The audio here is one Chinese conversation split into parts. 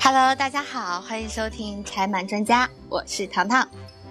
Hello，大家好，欢迎收听柴满专家，我是糖糖。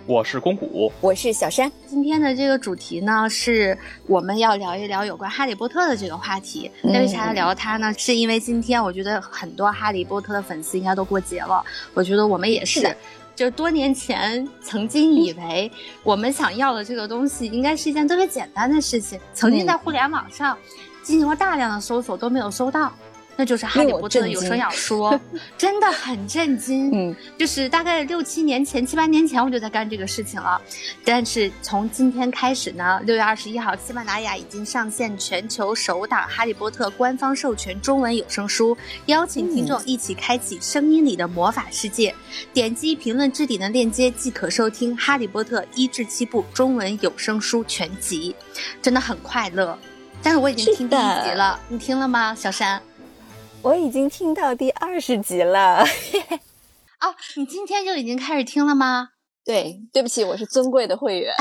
我是公谷，我是小山。今天的这个主题呢，是我们要聊一聊有关哈利波特的这个话题。那为啥要聊它呢？是因为今天我觉得很多哈利波特的粉丝应该都过节了，我觉得我们也是。就多年前曾经以为我们想要的这个东西应该是一件特别简单的事情，曾经在互联网上进行了大量的搜索都没有搜到。那就是《哈利波特》的有声小 说，真的很震惊。嗯，就是大概六七年前、七八年前我就在干这个事情了。但是从今天开始呢，六月二十一号，喜马拉雅已经上线全球首档《哈利波特》官方授权中文有声书，邀请听众一起开启声音里的魔法世界。点击评论置顶的链接即可收听《哈利波特》一至七部中文有声书全集，真的很快乐。但是我已经听第一集了，你听了吗，小山？我已经听到第二十集了，哦，你今天就已经开始听了吗？对，对不起，我是尊贵的会员。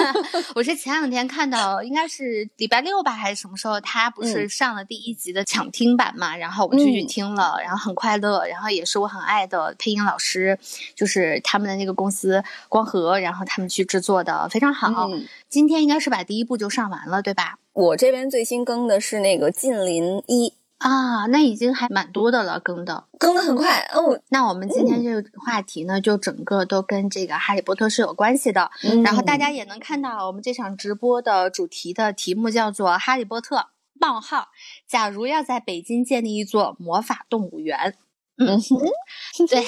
我是前两天看到，应该是礼拜六吧，还是什么时候？他不是上了第一集的抢听版嘛？然后我就去听了，然后很快乐，然后也是我很爱的配音老师，就是他们的那个公司光和，然后他们去制作的非常好。今天应该是把第一部就上完了，对吧？我这边最新更的是那个《近邻一》。啊，那已经还蛮多的了，更的更的很快哦。那我们今天这个话题呢，就整个都跟这个《哈利波特》是有关系的。然后大家也能看到，我们这场直播的主题的题目叫做《哈利波特：冒号假如要在北京建立一座魔法动物园》。嗯哼，对，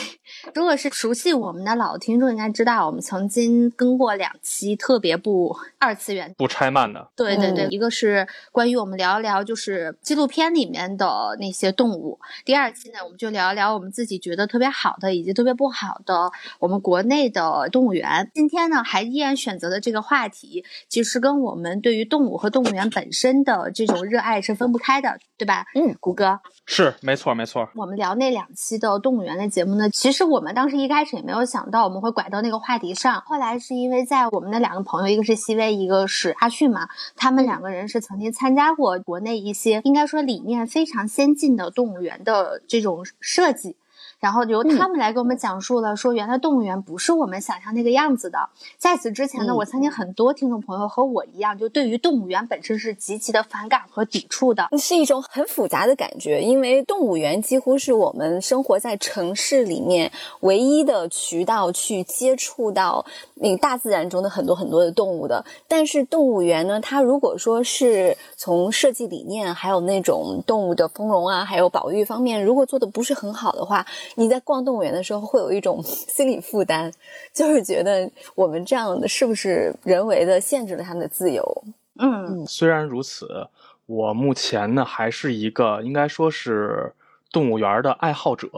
如果是熟悉我们的老听众，应该知道我们曾经更过两期特别不二次元不拆漫的。对对对，一个是关于我们聊一聊就是纪录片里面的那些动物，第二期呢，我们就聊一聊我们自己觉得特别好的以及特别不好的我们国内的动物园。今天呢，还依然选择的这个话题，其实跟我们对于动物和动物园本身的这种热爱是分不开的，对吧？嗯，谷歌是没错没错。我们聊那两。期的动物园的节目呢，其实我们当时一开始也没有想到我们会拐到那个话题上。后来是因为在我们的两个朋友，一个是西威，一个是阿旭嘛，他们两个人是曾经参加过国内一些应该说理念非常先进的动物园的这种设计。然后由他们来给我们讲述了，说原来动物园不是我们想象那个样子的。在此之前呢，我相信很多听众朋友和我一样，就对于动物园本身是极其的反感和抵触的，是一种很复杂的感觉。因为动物园几乎是我们生活在城市里面唯一的渠道去接触到那个大自然中的很多很多的动物的。但是动物园呢，它如果说是从设计理念，还有那种动物的丰容啊，还有保育方面，如果做的不是很好的话，你在逛动物园的时候，会有一种 心理负担，就是觉得我们这样的是不是人为的限制了他们的自由？嗯，虽然如此，我目前呢还是一个应该说是动物园的爱好者，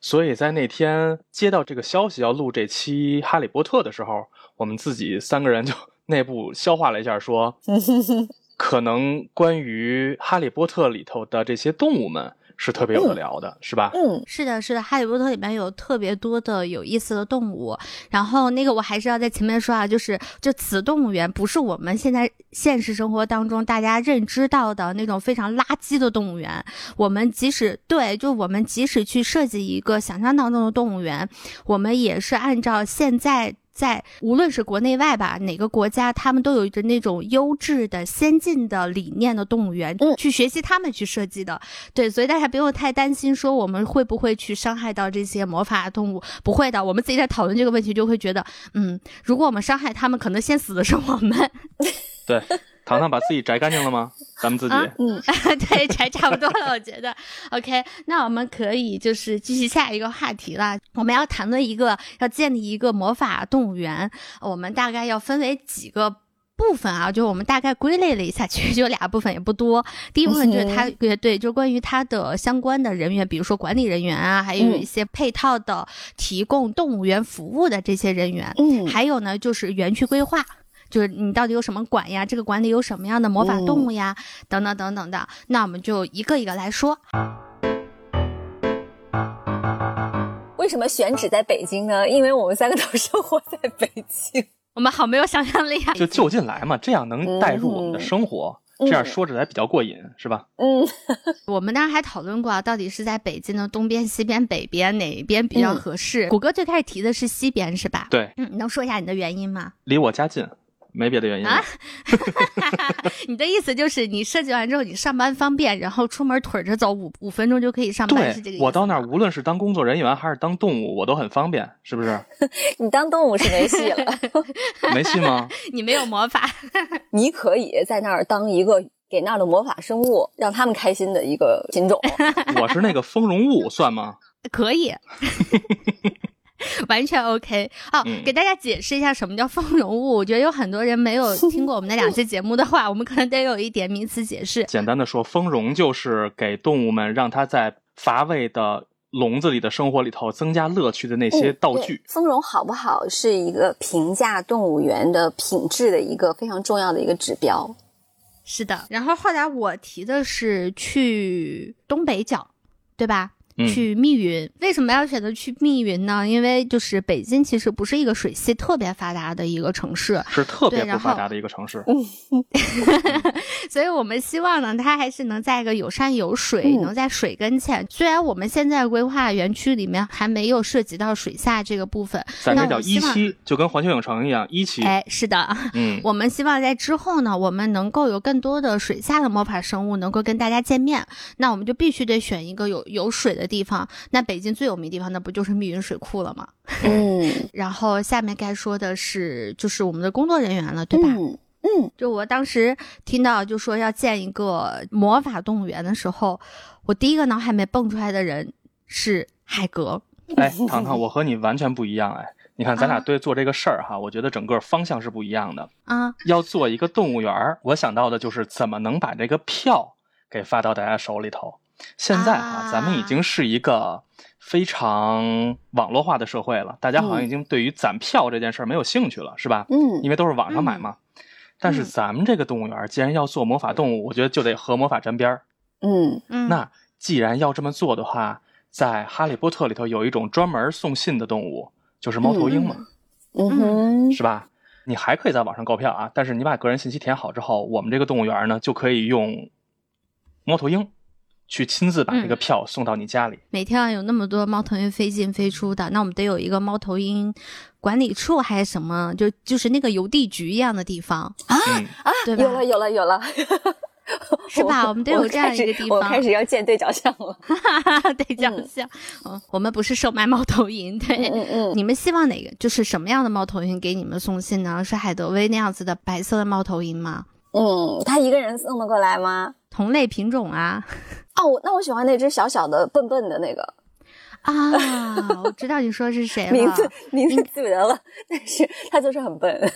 所以在那天接到这个消息要录这期《哈利波特》的时候，我们自己三个人就 内部消化了一下，说 可能关于《哈利波特》里头的这些动物们。是特别有的聊的，是吧？嗯，是的，是的，《哈利波特》里面有特别多的有意思的动物。然后那个我还是要在前面说啊，就是就此动物园不是我们现在现实生活当中大家认知到的那种非常垃圾的动物园。我们即使对，就我们即使去设计一个想象当中的动物园，我们也是按照现在。在无论是国内外吧，哪个国家他们都有着那种优质的、先进的理念的动物园，嗯，去学习他们去设计的。对，所以大家不用太担心，说我们会不会去伤害到这些魔法动物？不会的，我们自己在讨论这个问题，就会觉得，嗯，如果我们伤害他们，可能先死的是我们。对。糖糖把自己摘干净了吗？咱们自己，嗯，对，摘差不多了，我觉得。OK，那我们可以就是继续下一个话题了。我们要谈论一个要建立一个魔法动物园，我们大概要分为几个部分啊？就我们大概归类了一下，其实就俩部分，也不多。第一部分就是它，对，就关于它的相关的人员，比如说管理人员啊，还有一些配套的提供动物园服务的这些人员。嗯，还有呢，就是园区规划。就是你到底有什么馆呀？这个馆里有什么样的魔法动物呀？等等等等的，那我们就一个一个来说。为什么选址在北京呢？因为我们三个都生活在北京，我们好没有想象力啊！就就近来嘛，这样能带入我们的生活。这样说着还比较过瘾，是吧？嗯，我们当时还讨论过啊，到底是在北京的东边、西边、北边哪一边比较合适？谷歌最开始提的是西边，是吧？对，嗯，你能说一下你的原因吗？离我家近，没别的原因。啊 你的意思就是你设计完之后，你上班方便，然后出门腿着走五五分钟就可以上班，是这个意对，思？我到那儿无论是当工作人员还是当动物，我都很方便，是不是？你当动物是没戏了，没戏吗？你没有魔法，你可以在那儿当一个给那儿的魔法生物，让他们开心的一个品种。我是那个丰容物，算吗？可以。完全 OK 哦，嗯给大家解释一下什么叫丰容物。我觉得有很多人没有听过我们那两期节目的话，我们可能得有一点名词解释。简单的说，丰容就是给动物们让它在乏味的笼子里的生活里头增加乐趣的那些道具嗯。丰容好不好是一个评价动物园的品质的一个非常重要的一个指标。是的，然后后来我提的是去东北角，对吧？嗯去密云，为什么要选择去密云呢？因为就是北京其实不是一个水系特别发达的一个城市，是特别不发达的一个城市。所以我们希望呢，它还是能在一个有山有水，嗯能在水跟前。虽然我们现在规划园区里面还没有涉及到水下这个部分，那咱这叫。一期，就跟环球影城一样，一期。哎，是的，嗯，我们希望在之后呢，我们能够有更多的水下的魔法生物能够跟大家见面。那我们就必须得选一个有有水的地方。那北京最有名的地方，那不就是密云水库了吗？嗯，然后下面该说的是，就是我们的工作人员了，对吧？嗯嗯，就我当时听到就说要建一个魔法动物园的时候，我第一个脑海里面蹦出来的人是海格。哎，糖糖，我和你完全不一样。哎，你看咱俩啊对做这个事儿哈，我觉得整个方向是不一样的。啊，要做一个动物园儿，我想到的就是怎么能把这个票给发到大家手里头。现在哈、啊咱们已经是一个非常网络化的社会了，大家好像已经对于攒票这件事儿没有兴趣了，是吧？嗯因为都是网上买嘛。但是嗯咱们这个动物园既然要做魔法动物，我觉得就得和魔法沾边儿。嗯嗯，那既然要这么做的话，在《哈利波特》里头有一种专门送信的动物，就是猫头鹰嘛。嗯哼，是吧？你还可以在网上购票啊，但是你把个人信息填好之后，我们这个动物园呢就可以用猫头鹰去亲自把这个嗯票送到你家里。每天有那么多猫头鹰飞进飞出的，那我们得有一个猫头鹰管理处还是什么，就就是那个邮递局一样的地方，啊，啊，对吧有了有了有了，是吧？我们得有这样一个地方。我开始要建对角巷了。对，这样像，嗯，我们不是售卖猫头鹰，对。嗯嗯你们希望哪个？就是什么样的猫头鹰给你们送信呢？是海德威那样子的白色的猫头鹰吗？嗯，他一个人送得过来吗？同类品种啊哦，我那我喜欢那只小小的、笨笨的那个，啊！我知道你说的是谁了。名字名字记不得了，但是他就是很笨，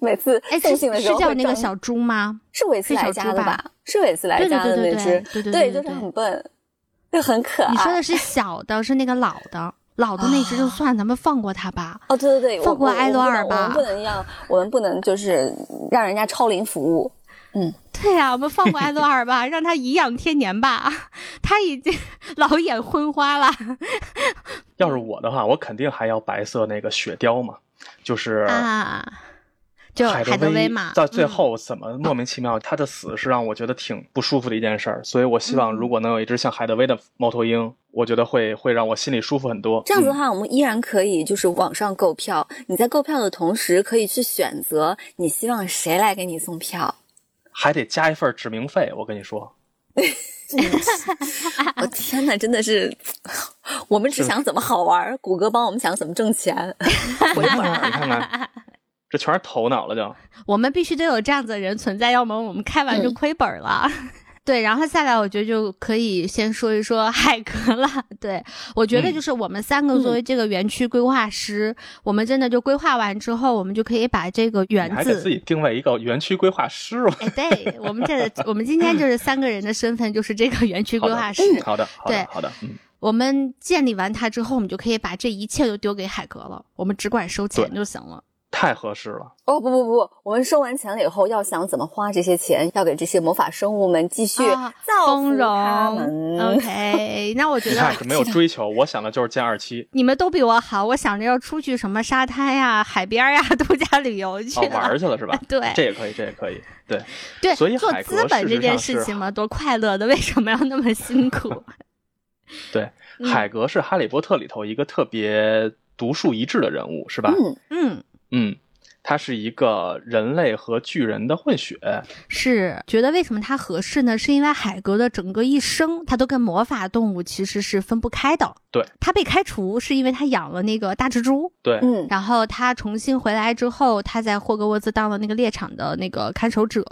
每次送信的时是候会张叫那个小猪吗？是韦斯莱家的吧？是韦斯莱家的那只，对对对对对对就是很笨，就很可爱。你说的是小的，是那个老的，老的那只就算，咱们放过它吧。哦，对对对，放过埃罗尔吧我们不能让，我们不能就是让人家超龄服务。对呀、我们放过埃罗尔吧，让他颐养天年吧。他已经 老眼昏花了要是我的话，我肯定还要白色那个雪貂嘛，就是啊！就海海德薇薇嘛，在最嗯后怎么莫名其妙，他的死是让我觉得挺不舒服的一件事儿。所以我希嗯望如果能有一只像海德威的猫头鹰，我觉得会会让我心里舒服很多。嗯这样子的话，我们依然可以就是网上购票。你在购票的同时，可以去选择你希望谁来给你送票。还得加一份指名费，我跟你说。我、天哪，真的是，我们只想怎么好玩，谷歌帮我们想怎么挣钱。你看看，你看看，这全是头脑了就。我们必须得有这样子的人存在，要么我们开完就亏本了。对，然后下来我觉得就可以先说一说海格了。对我觉得嗯就是我们三个作为这个园区规划师，我们真的就规划完之后，我们就可以把这个园子自己定位一个园区规划师哦。哎，对我们这 我们今天就是三个人的身份，就是这个园区规划师。好的，好对的，好的，嗯，我们建立完它之后，我们就可以把这一切都丢给海格了，我们只管收钱就行了。太合适了。哦不不不，我们收完钱了以后，要想怎么花这些钱，要给这些魔法生物们继续啊造福丰容他们。OK，那我觉得你看是没有追求，我想的就是见二期你们都比我好，我想着要出去什么沙滩呀、海边呀、度假旅游去哦，玩儿去了是吧？对这也可以，这也可以。对，对，所以做资本这件事情嘛，多快乐的，为什么要那么辛苦？对，嗯海格是《哈利波特》里头一个特别独树一帜的人物，是吧？嗯，嗯，嗯，它是一个人类和巨人的混血。是觉得为什么它合适呢？是因为海格的整个一生，他都跟魔法动物其实是分不开的。对，他被开除是因为他养了那个大蜘蛛，对，嗯然后他重新回来之后，他在霍格沃兹当了那个猎场的那个看守者。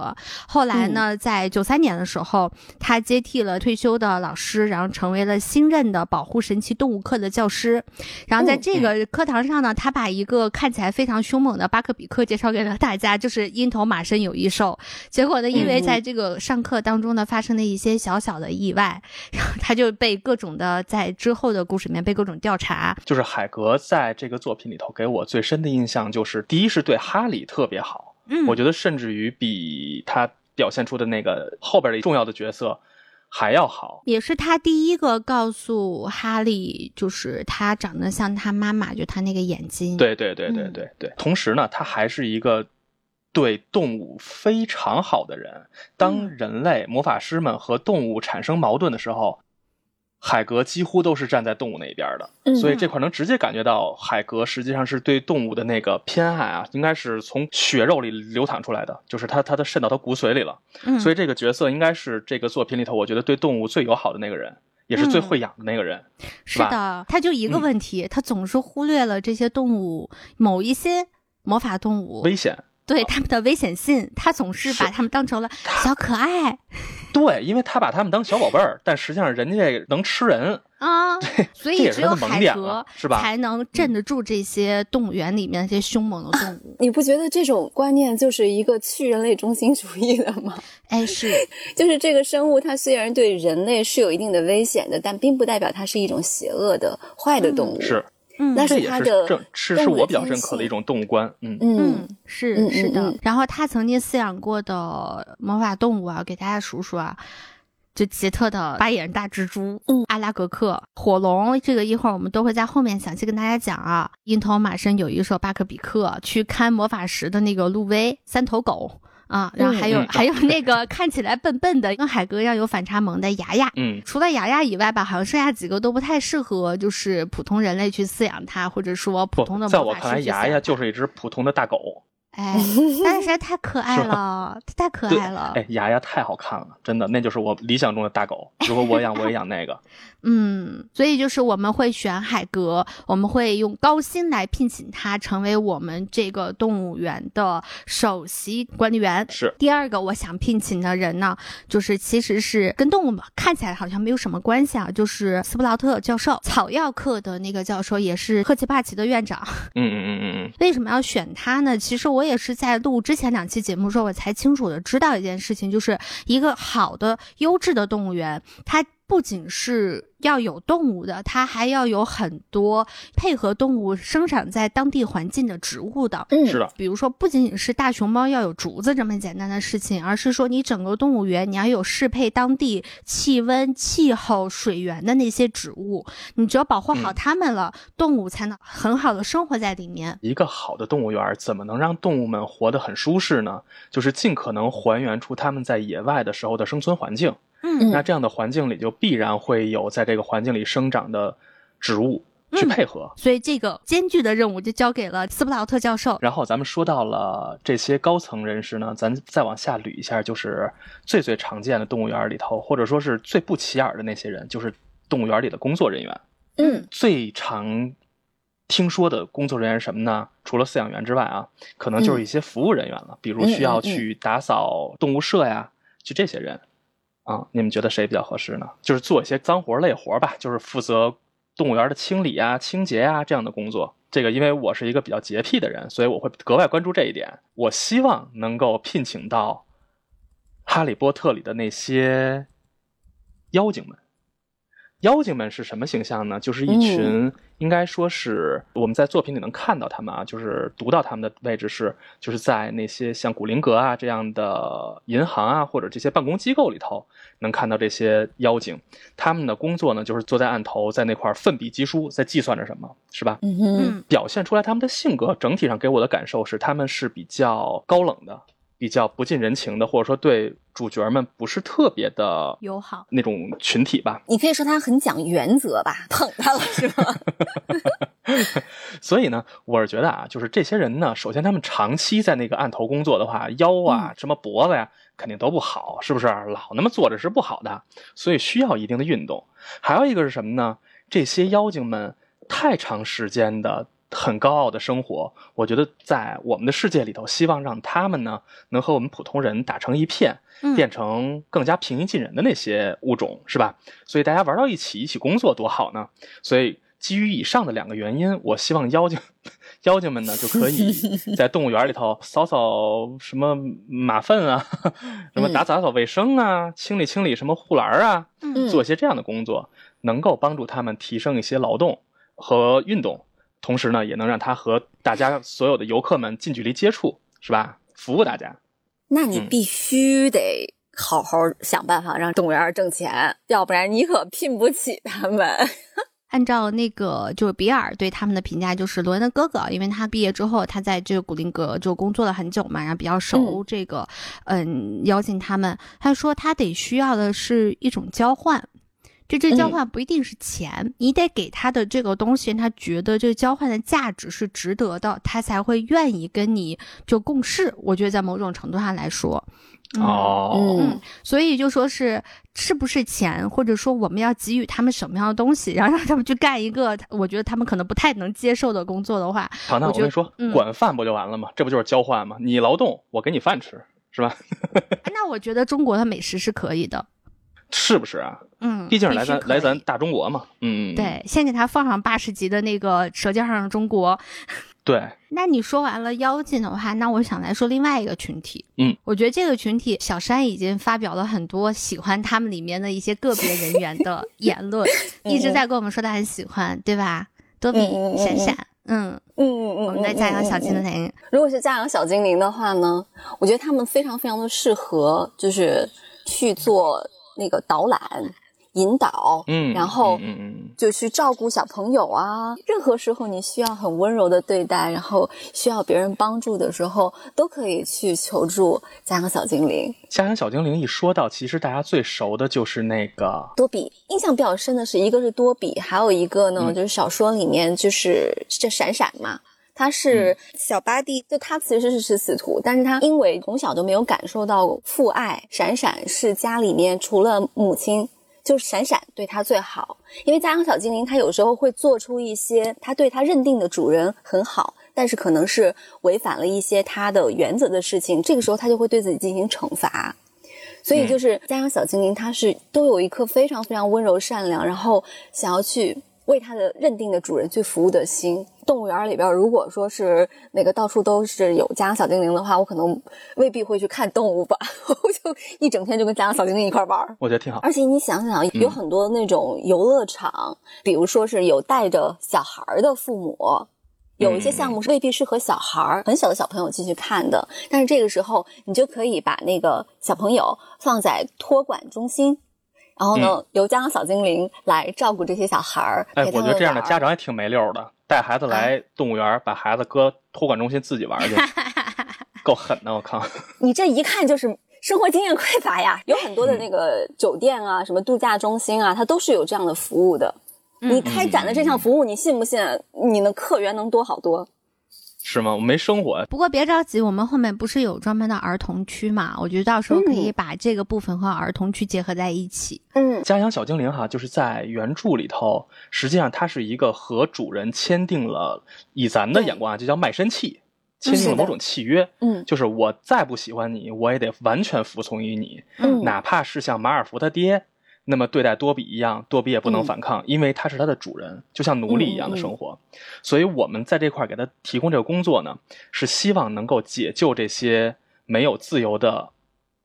后来呢，在九三年的时候，他接替了退休的老师，然后成为了新任的保护神奇动物课的教师。然后在这个课堂上呢，他把一个看起来非常凶猛的巴克比克介绍给了大家，就是鹰头马身有翼兽。结果呢，因为在这个上课当中呢，发生了一些小小的意外，然后他就被各种的在之后的故事里面被各种调查。就是海格在这个作品里头给我最深的印象就是，第一是对哈利特别好，嗯，我觉得甚至于比他表现出的那个后边的重要的角色还要好。也是他第一个告诉哈利，就是他长得像他妈妈，就他那个眼睛。，对对对对嗯对对。同时呢，他还是一个对动物非常好的人。当嗯人类魔法师们和动物产生矛盾的时候，海格几乎都是站在动物那一边的。嗯所以这块能直接感觉到海格实际上是对动物的那个偏爱啊，应该是从血肉里流淌出来的，就是他他的渗到他骨髓里了。嗯，所以这个角色应该是这个作品里头，我觉得对动物最友好的那个人，也是最嗯会养的那个人。是吧的，他就一个嗯问题，他总是忽略了这些动物某一些魔法动物危险，对他们的危险性，他总是把是他们当成了小可爱对，因为他把他们当小宝贝儿，但实际上人家能吃人，啊，所这也是以只有海格了是吧嗯才能镇得住这些动物园里面那些凶猛的动物。你不觉得这种观念就是一个去人类中心主义的吗？哎，是，就是这个生物，它虽然对人类是有一定的危险的，但并不代表它是一种邪恶的、坏的动物。是，嗯，那这也是他的正是动物的是我比较认可的一种动物观。嗯，嗯嗯，是嗯是的。然后他曾经饲养过的魔法动物啊，给大家数数啊。就奇特的八眼大蜘蛛，嗯，阿拉格克火龙，这个一会儿我们都会在后面详细跟大家讲啊。鹰头马身有一手巴克比克，去看魔法石的那个路威，三头狗啊，然后还有、还有那个看起来笨笨的，跟海哥一样有反差萌的牙牙。嗯，除了牙牙以外吧，好像剩下几个都不太适合，就是普通人类去饲养它，或者说普通的不，在我看来，牙牙就是一只普通的大狗。哎，但是实在太可爱 了，它太可，爱了。哎，牙牙太好看了，真的，那就是我理想中的大狗。如果我养，我也养那个。嗯，所以就是我们会选海格，我们会用高薪来聘请他成为我们这个动物园的首席管理员。是，第二个我想聘请的人呢，就是其实是跟动物看起来好像没有什么关系啊，就是斯普劳特教授，草药课的那个教授，也是赫奇帕奇的院长。嗯嗯嗯嗯嗯，为什么要选他呢？其实我也是在录之前两期节目的时候，我才清楚的知道一件事情，就是一个好的、优质的动物园，它不仅是要有动物的，它还要有很多配合动物生长在当地环境的植物的。嗯，是的，比如说，不仅仅是大熊猫要有竹子这么简单的事情，而是说你整个动物园你要有适配当地气温、气候、水源的那些植物，你只有保护好嗯它们了，动物才能很好的生活在里面。一个好的动物园儿怎么能让动物们活得很舒适呢？就是尽可能还原出它们在野外的时候的生存环境。嗯那这样的环境里就必然会有在这个环境里生长的植物去嗯配合。所以这个艰巨的任务就交给了斯普劳特教授。然后咱们说到了这些高层人士呢，咱再往下捋一下，就是最最常见的动物园里头，或者说是最不起眼的那些人，就是动物园里的工作人员。嗯最常听说的工作人员是什么呢？除了饲养员之外啊，可能就是一些服务人员了，比如需要去打扫动物舍呀，就这些人啊，你们觉得谁比较合适呢？就是做一些脏活累活吧，就是负责动物园的清理啊、清洁啊这样的工作。这个因为我是一个比较洁癖的人，所以我会格外关注这一点。我希望能够聘请到《哈利波特》里的那些妖精们。妖精们是什么形象呢？就是一群，应该说是我们在作品里能看到他们啊，就是读到他们的位置是，就是在那些像古灵阁啊这样的银行啊，或者这些办公机构里头，能看到这些妖精。他们的工作呢，就是坐在案头，在那块奋笔疾书，在计算着什么，是吧？嗯哼，表现出来他们的性格，整体上给我的感受是，他们是比较高冷的。比较不近人情的，或者说对主角们不是特别的友好那种群体吧。你可以说他很讲原则吧，捧他了是吗？所以呢，我是觉得啊，就是这些人呢，首先他们长期在那个案头工作的话，腰啊、什么脖子呀，肯定都不好，是不是？老那么坐着是不好的，所以需要一定的运动。还有一个是什么呢？这些妖精们太长时间的。很高傲的生活，我觉得在我们的世界里头，希望让他们呢能和我们普通人打成一片，变成更加平易近人的那些物种，是吧？所以大家玩到一起，一起工作多好呢。所以基于以上的两个原因，我希望妖精 妖精们呢就可以 在动物园里头扫扫什么马粪啊，什么打打扫卫生啊，清理清理什么护栏啊，做一些这样的工作，能够帮助他们提升一些劳动和运动。同时呢，也能让他和大家所有的游客们近距离接触，是吧？服务大家。那你必须得好好想办法让动物园挣钱，要不然你可聘不起他们。按照那个，就是比尔对他们的评价，就是罗恩的哥哥，因为他毕业之后，他在这个古灵阁就工作了很久嘛，然后比较熟这个，嗯，邀请他们，他说他得需要的是一种交换。这这交换不一定是钱，你得给他的这个东西，他觉得这个交换的价值是值得的，他才会愿意跟你就共事。我觉得在某种程度上来说，哦，嗯，所以就说是是不是钱，或者说我们要给予他们什么样的东西，然后让他们去干一个我觉得他们可能不太能接受的工作的话，好，那我跟你说，管饭不就完了吗？这不就是交换吗？你劳动，我给你饭吃，是吧？那我觉得中国的美食是可以的。是不是啊？嗯，毕竟是来咱来咱大中国嘛。嗯，对，先给他放上八十集的那个《舌尖上的中国》。对。那你说完了妖精的话，那我想来说另外一个群体。嗯，我觉得这个群体，小山已经发表了很多喜欢他们里面的一些个别人员的言论，一直在跟我们说他很喜欢，对吧？多比、闪闪，嗯嗯嗯嗯，我们的家养小精灵。如果是家养小精灵的话呢，我觉得他们非常非常的适合，就是去做。那个导览、引导，嗯，然后嗯嗯就去照顾小朋友啊。任何时候你需要很温柔的对待，然后需要别人帮助的时候，都可以去求助家养小精灵。家养小精灵一说到，其实大家最熟的就是那个多比。印象比较深的是一个是多比，还有一个呢，就是小说里面就是这闪闪嘛。他是小巴蒂，就他其实是食死徒，但是他因为从小就没有感受到父爱，闪闪是家里面除了母亲，就是闪闪对他最好。因为家养小精灵，他有时候会做出一些他对他认定的主人很好，但是可能是违反了一些他的原则的事情，这个时候他就会对自己进行惩罚。所以就是家养小精灵，他是都有一颗非常非常温柔善良，然后想要去。为它的认定的主人去服务的心。动物园里边，如果说是那个到处都是有家养小精灵的话，我可能未必会去看动物吧，我就一整天就跟家养小精灵一块玩。我觉得挺好。而且你想想，有很多那种游乐场，比如说是有带着小孩的父母，有一些项目是未必适合小孩儿很小的小朋友进去看的。但是这个时候，你就可以把那个小朋友放在托管中心。然后呢，由家长小精灵来照顾这些小孩儿。哎，我觉得这样的家长也挺没溜的，带孩子来动物园，把孩子搁托管中心自己玩去，够狠的！我靠，你这一看就是生活经验匮乏呀！有很多的那个酒店啊，什么度假中心啊，它都是有这样的服务的。你开展的这项服务，你信不信你的客源能多好多？是吗？我没生活。不过别着急，我们后面不是有专门的儿童区嘛？我觉得到时候可以把这个部分和儿童区结合在一起。嗯，家养小精灵哈，就是在原著里头，实际上它是一个和主人签订了，以咱的眼光啊，就叫卖身契，签订了某种契约。嗯，就是我再不喜欢你，我也得完全服从于你。嗯，哪怕是像马尔福他爹。那么对待多比一样，多比也不能反抗，因为他是他的主人，就像奴隶一样的生活。所以，我们在这块给他提供这个工作呢，是希望能够解救这些没有自由的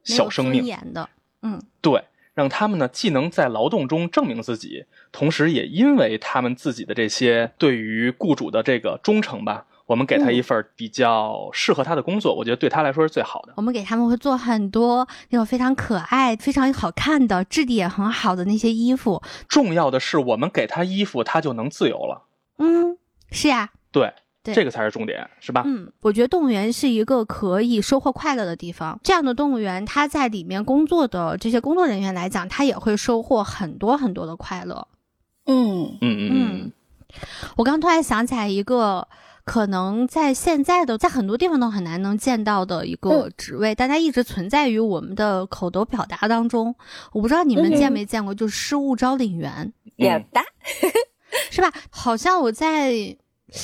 小生命。的，嗯，对，让他们呢既能在劳动中证明自己，同时也因为他们自己的这些对于雇主的这个忠诚吧，我们给他一份比较适合他的工作，我觉得对他来说是最好的。我们给他们会做很多那种非常可爱、非常好看的、质地也很好的那些衣服。重要的是，我们给他衣服，他就能自由了。嗯，是呀，对。对这个才是重点，是吧？嗯，我觉得动物园是一个可以收获快乐的地方。这样的动物园，它在里面工作的这些工作人员来讲，他也会收获很多很多的快乐。嗯嗯嗯嗯，我刚突然想起来一个，可能在现在的在很多地方都很难能见到的一个职位，但它一直存在于我们的口头表达当中。我不知道你们见没见过，就是失物招领员，有的，是吧？好像我在。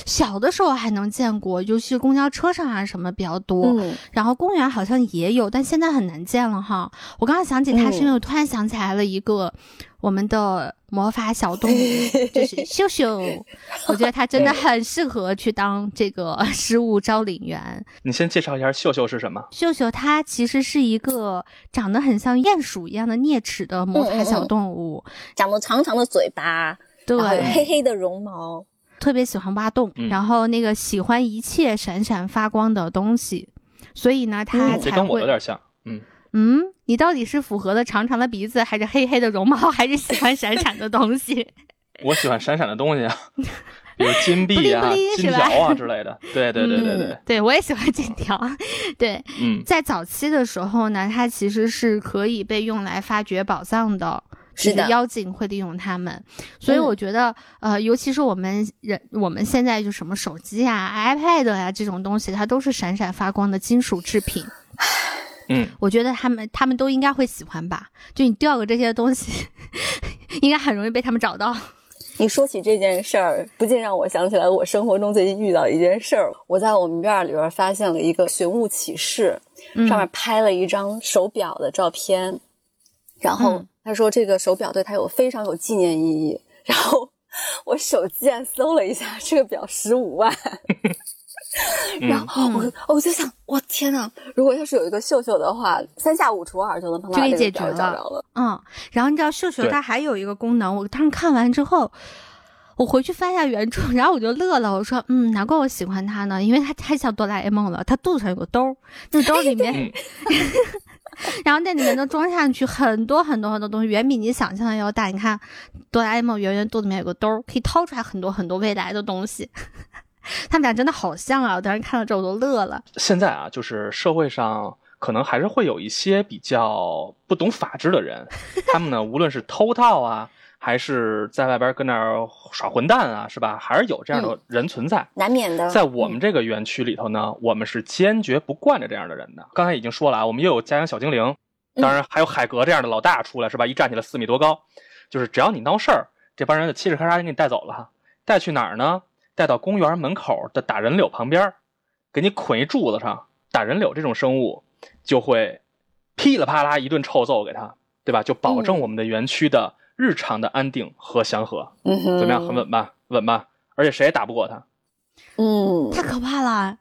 小的时候还能见过，尤其是公交车上啊什么比较多，嗯然后公园好像也有，但现在很难见了哈。我刚刚想起它，是因为我突然想起来了一个我们的魔法小动物，就是 秀秀。我觉得它真的很适合去当这个 失物招领员。你先介绍一下秀秀是什么？秀秀它其实是一个长得很像鼹鼠一样的啮齿的魔法小动物，长着长长的嘴巴，对，黑黑的绒毛。特别喜欢挖洞，嗯然后那个喜欢一切闪闪发光的东西，所以呢，它嗯这跟我有点像。嗯，嗯，你到底是符合了长长的鼻子，还是黑黑的绒毛，还是喜欢闪闪的东西？我喜欢闪闪的东西啊，比如金币啊、金条啊之类的。对对对对对，对我也喜欢金条。对，嗯在早期的时候呢，它其实是可以被用来发掘宝藏的。是的妖精会利用他们，所以嗯我觉得，呃，尤其是我们人，我们现在就什么手机啊、iPad 呀、这种东西，它都是闪闪发光的金属制品。嗯，我觉得他们他们都应该会喜欢吧。就你掉个这些东西，应该很容易被他们找到。你说起这件事儿，不禁让我想起来我生活中最近遇到一件事儿。我在我们院里边发现了一个寻物启事，嗯上面拍了一张手表的照片，然后嗯他说这个手表对他有非常有纪念意义。然后 我手贱搜了一下，这个表十五万。然后嗯我我就想，我天呐，如果要是有一个秀秀的话，三下五除二就能把这个表解决了找着了。嗯，然后你知道秀秀它还有一个功能，我当时看完之后，我回去翻一下原著，然后我就乐了，我说，嗯，难怪我喜欢它呢，因为它太像哆啦 A 梦了，它肚子上有个兜，那兜里面，嗯 然后那里面能装上去很多很多很多东西，远比你想象的要大。你看，哆啦 A 梦圆圆肚子里面有个兜，可以掏出来很多很多未来的东西。他们俩真的好像啊！我当时看到这我都乐了。现在啊，就是社会上可能还是会有一些比较不懂法治的人，他们呢，无论是偷盗啊，还是在外边跟那儿耍混蛋啊，是吧？还是有这样的人存在。难免的，在我们这个园区里头呢，我们是坚决不惯着这样的人的。刚才已经说了啊，我们又有家养小精灵，当然还有海格这样的老大出来，是吧？一站起来四米多高，就是只要你闹事儿，这帮人就嘁哩喀喳就给你带走了哈。带去哪儿呢？带到公园门口的打人柳旁边，给你捆一柱子上。打人柳这种生物就会噼里啪啦一顿臭揍给他，对吧？就保证嗯我们的园区的日常的安定和祥和。嗯哼，怎么样？很稳吧？稳吧？而且谁也打不过他。嗯，太可怕了，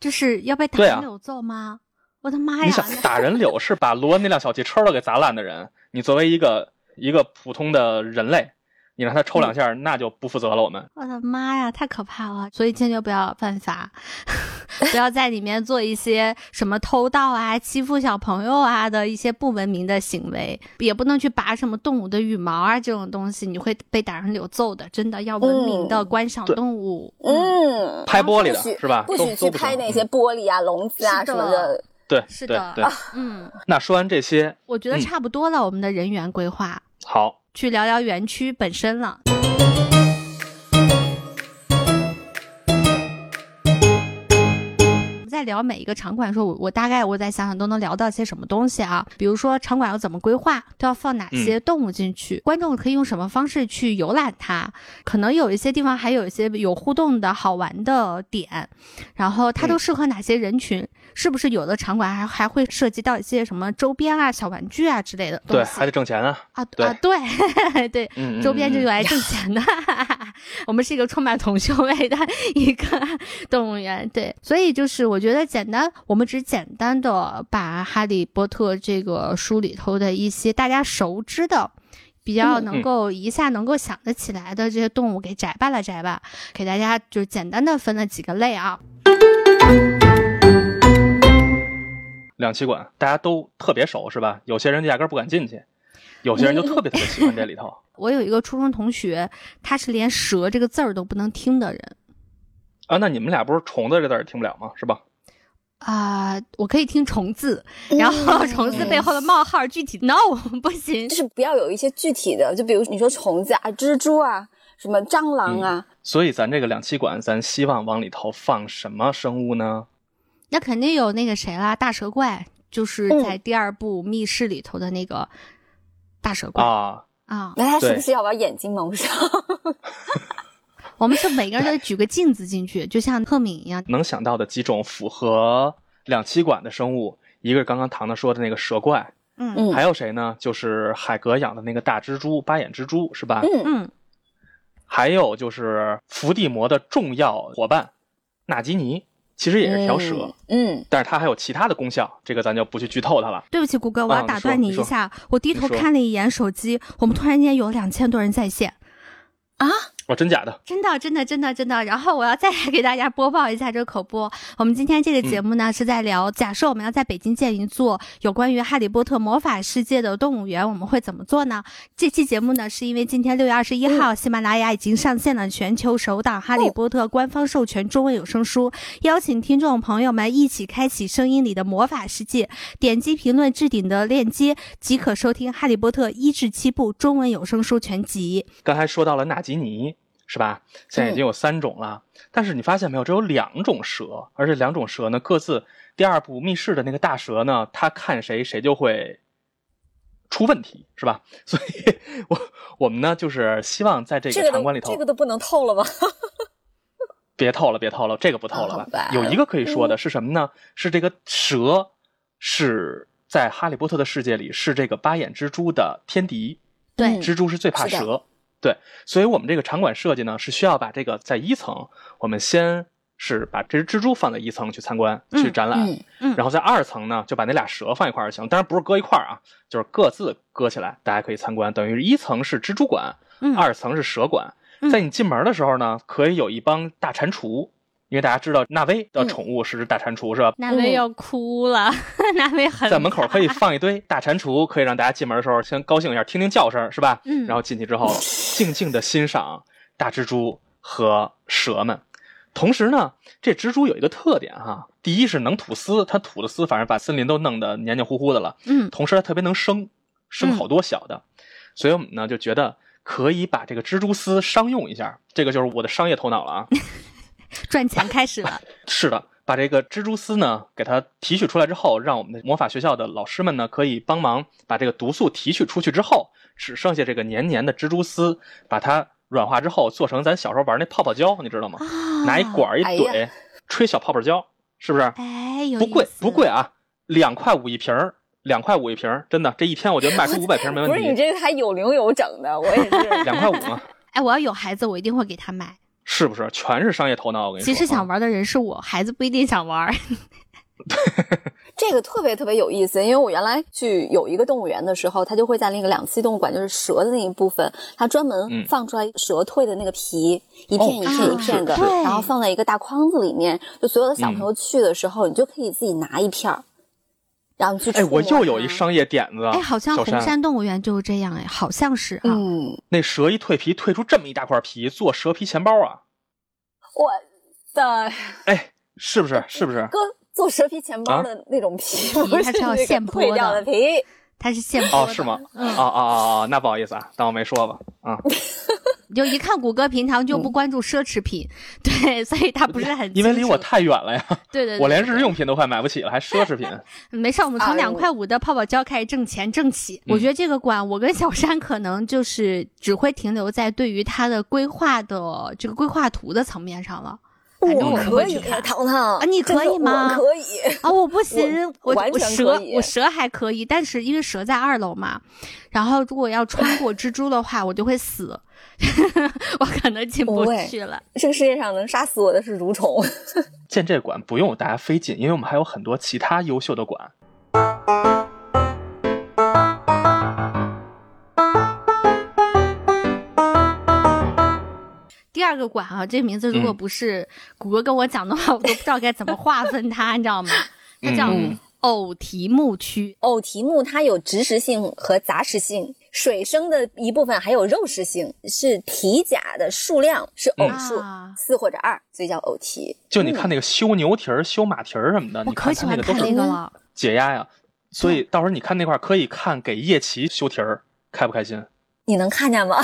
就是要被打人柳揍吗？我的妈呀！你想打人柳是把罗恩那辆小汽车都给砸烂的人，你作为一个一个普通的人类，你让他抽两下，那就不负责了。我们我的妈呀，太可怕了！所以坚决不要犯法，不要在里面做一些什么偷盗啊、欺负小朋友啊的一些不文明的行为，也不能去拔什么动物的羽毛啊这种东西，你会被打成柳揍的。真的要文明的嗯观赏动物。嗯，拍玻璃的是吧不许去拍那些玻璃啊、笼子啊什么的。对是的对对。嗯，那说完这些，我觉得嗯差不多了，我们的人员规划，好，去聊聊园区本身了。在聊每一个场馆的时候，我我大概我再想想都能聊到些什么东西啊？比如说场馆要怎么规划，都要放哪些动物进去，观众可以用什么方式去游览它？可能有一些地方还有一些有互动的好玩的点，然后它都适合哪些人群？是不是有的场馆还还会涉及到一些什么周边啊、小玩具啊之类的东对，还得挣钱啊。啊对啊，对 对，嗯，嗯周边就嗯用来挣钱的。我们是一个充满同趣味的一个动物园。对，所以就是我觉得简单，我们只简单的把《哈利波特》这个书里头的一些大家熟知的。比较能够一下能够想得起来的这些动物给摘吧了摘吧，给大家就简单的分了几个类啊。两栖馆大家都特别熟是吧？有些人压根不敢进去，有些人就特别特别喜欢这里头。我有一个初中同学，他是连蛇这个字儿都不能听的人。啊，那你们俩不是虫子这字儿听不了吗？是吧？啊，我可以听虫子，然后虫子背后的冒号具体 no 不行，就是不要有一些具体的，就比如你说虫子啊、蜘蛛啊、什么蟑螂啊。所以咱这个两栖馆，咱希望往里头放什么生物呢？那肯定有那个谁啦，大蛇怪，就是在第二部密室里头的那个大蛇怪啊啊。那他是不是要把眼睛蒙上？我们是每个人都举个镜子进去，就像赫敏一样。能想到的几种符合两栖馆的生物，一个是刚刚糖糖说的那个蛇怪，嗯，还有谁呢？就是海格养的那个大蜘蛛，八眼蜘蛛是吧？嗯嗯，还有就是伏地魔的重要伙伴纳吉尼，其实也是条蛇，嗯，但是它还有其他的功效，这个咱就不去剧透它了。对不起，谷歌，我要打断你一下，我低头看了一眼手机，我们突然间有两千多人在线，啊？哦，真假的？真的，真的，真的，真的。然后我要再来给大家播报一下这个口播。我们今天这个节目呢，是在聊，假设我们要在北京建一座有关于哈利波特魔法世界的动物园，我们会怎么做呢？这期节目呢，是因为今天六月二十一号，喜马拉雅已经上线了全球首档哈利波特官方授权中文有声书，邀请听众朋友们一起开启声音里的魔法世界。点击评论置顶的链接即可收听《哈利波特》一至七部中文有声书全集。刚才说到了纳吉尼。是吧？现在已经有三种了，但是你发现没有？只有两种蛇，而且两种蛇呢，各自第二部密室的那个大蛇呢，它看谁谁就会出问题，是吧？所以，我我们呢，就是希望在这个场馆里头，这个都不能透了吧？别透了，别透了，这个不透了吧？有一个可以说的是什么呢？是这个蛇是在哈利波特的世界里是这个八眼蜘蛛的天敌，对，蜘蛛是最怕蛇。对，所以我们这个场馆设计呢，是需要把这个在一层，我们先是把这只蜘蛛放在一层去参观、去展览，嗯，然后在二层呢，就把那俩蛇放一块儿就行，当然不是搁一块儿啊，就是各自搁起来，大家可以参观。等于一层是蜘蛛馆，二层是蛇馆。在你进门的时候呢，可以有一帮大蟾蜍。因为大家知道纳威的宠物是只大蟾蜍，是吧？纳威要哭了，纳威很在门口可以放一堆大蟾蜍，可以让大家进门的时候先高兴一下，听听叫声，是吧？嗯。然后进去之后，静静的欣赏大蜘蛛和蛇们。同时呢，这蜘蛛有一个特点哈，第一是能吐丝，它吐的丝反正把森林都弄得黏黏糊糊的了。嗯。同时它特别能生，生好多小的，所以我们呢就觉得可以把这个蜘蛛丝商用一下，这个就是我的商业头脑了啊。赚钱开始了，是的，把这个蜘蛛丝呢给它提取出来之后，让我们的魔法学校的老师们呢可以帮忙把这个毒素提取出去之后，只剩下这个黏黏的蜘蛛丝，把它软化之后做成咱小时候玩那泡泡胶，你知道吗？拿一管一怼，吹小泡泡胶，是不是？哎，不贵不贵啊，两块五一瓶儿，两块五一瓶儿，真的，这一天我觉得卖出五百瓶没问题。不是你这个还有零有整的，我也是两块五嘛。哎，我要有孩子，我一定会给他买。是不是全是商业头脑？我跟你说，其实想玩的人是我，孩子不一定想玩。这个特别特别有意思，因为我原来去有一个动物园的时候，它就会在那个两栖动物馆，就是蛇的那一部分，它专门放出来蛇蜕的那个皮，一片一片一片的，然后放在一个大筐子里面，就所有的小朋友去的时候，你就可以自己拿一片儿，然后你去。哎，我又有一商业点子。哎，好像红山动物园就是这样，哎，好像是啊。嗯，那蛇一蜕皮，蜕出这么一大块皮，做蛇皮钱包啊！我的哎，是不是？是不是？哥做蛇皮钱包的那种皮，它是要现剥的皮，它是现剥。哦，是吗？啊啊啊啊！那不好意思啊，当我没说吧。啊，就一看谷歌平常就不关注奢侈品，对，所以他不是很。因为离我太远了呀。对对。我连日用品都快买不起了，还奢侈品？没事，我们从两块五的泡泡胶开始挣钱挣起。我觉得这个馆，我跟小山可能就是只会停留在对于它的规划的这个规划图的层面上了。我反正们可以。糖糖啊你可以吗我可以。啊，我不行，我完我蛇我蛇还可以，但是因为蛇在二楼嘛，然后如果要穿过蜘蛛的话，我就会死，我可能进不去了。这个世界上能杀死我的是蠕虫。建这馆不用大家费劲，因为我们还有很多其他优秀的馆。个馆啊，这名字如果嗯不是谷歌跟我讲的话，我都不知道该怎么划分它，你知道吗？它叫嗯偶题目区。偶题目它有植食性和杂食性，水生的一部分还有肉食性，是体甲的数量是偶数，啊四或者二，所以叫偶题。就你看那个修牛蹄儿、修马蹄儿什么的，我你看可喜欢看它那个了。解压呀。所以到时候你看那块儿可以看给叶琪修蹄儿，开不开心？你能看见吗？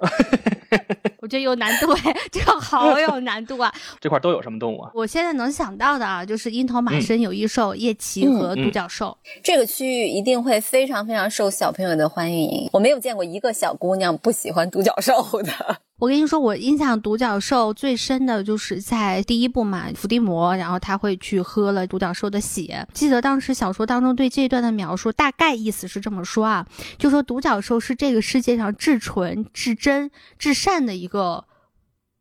我觉得有难度哎，这个好 有难度啊！这块儿都有什么动物啊？我现在能想到的啊，就是鹰头马嗯身有翼兽、夜骑和独角兽。这个区域一定会非常非常受小朋友的欢迎。我没有见过一个小姑娘不喜欢独角兽的。我跟你说，我印象独角兽最深的就是在第一部嘛，伏地魔，然后他会去喝了独角兽的血。记得当时小说当中对这一段的描述，大概意思是这么说啊，就说独角兽是这个世界上至纯、至真、至善的一个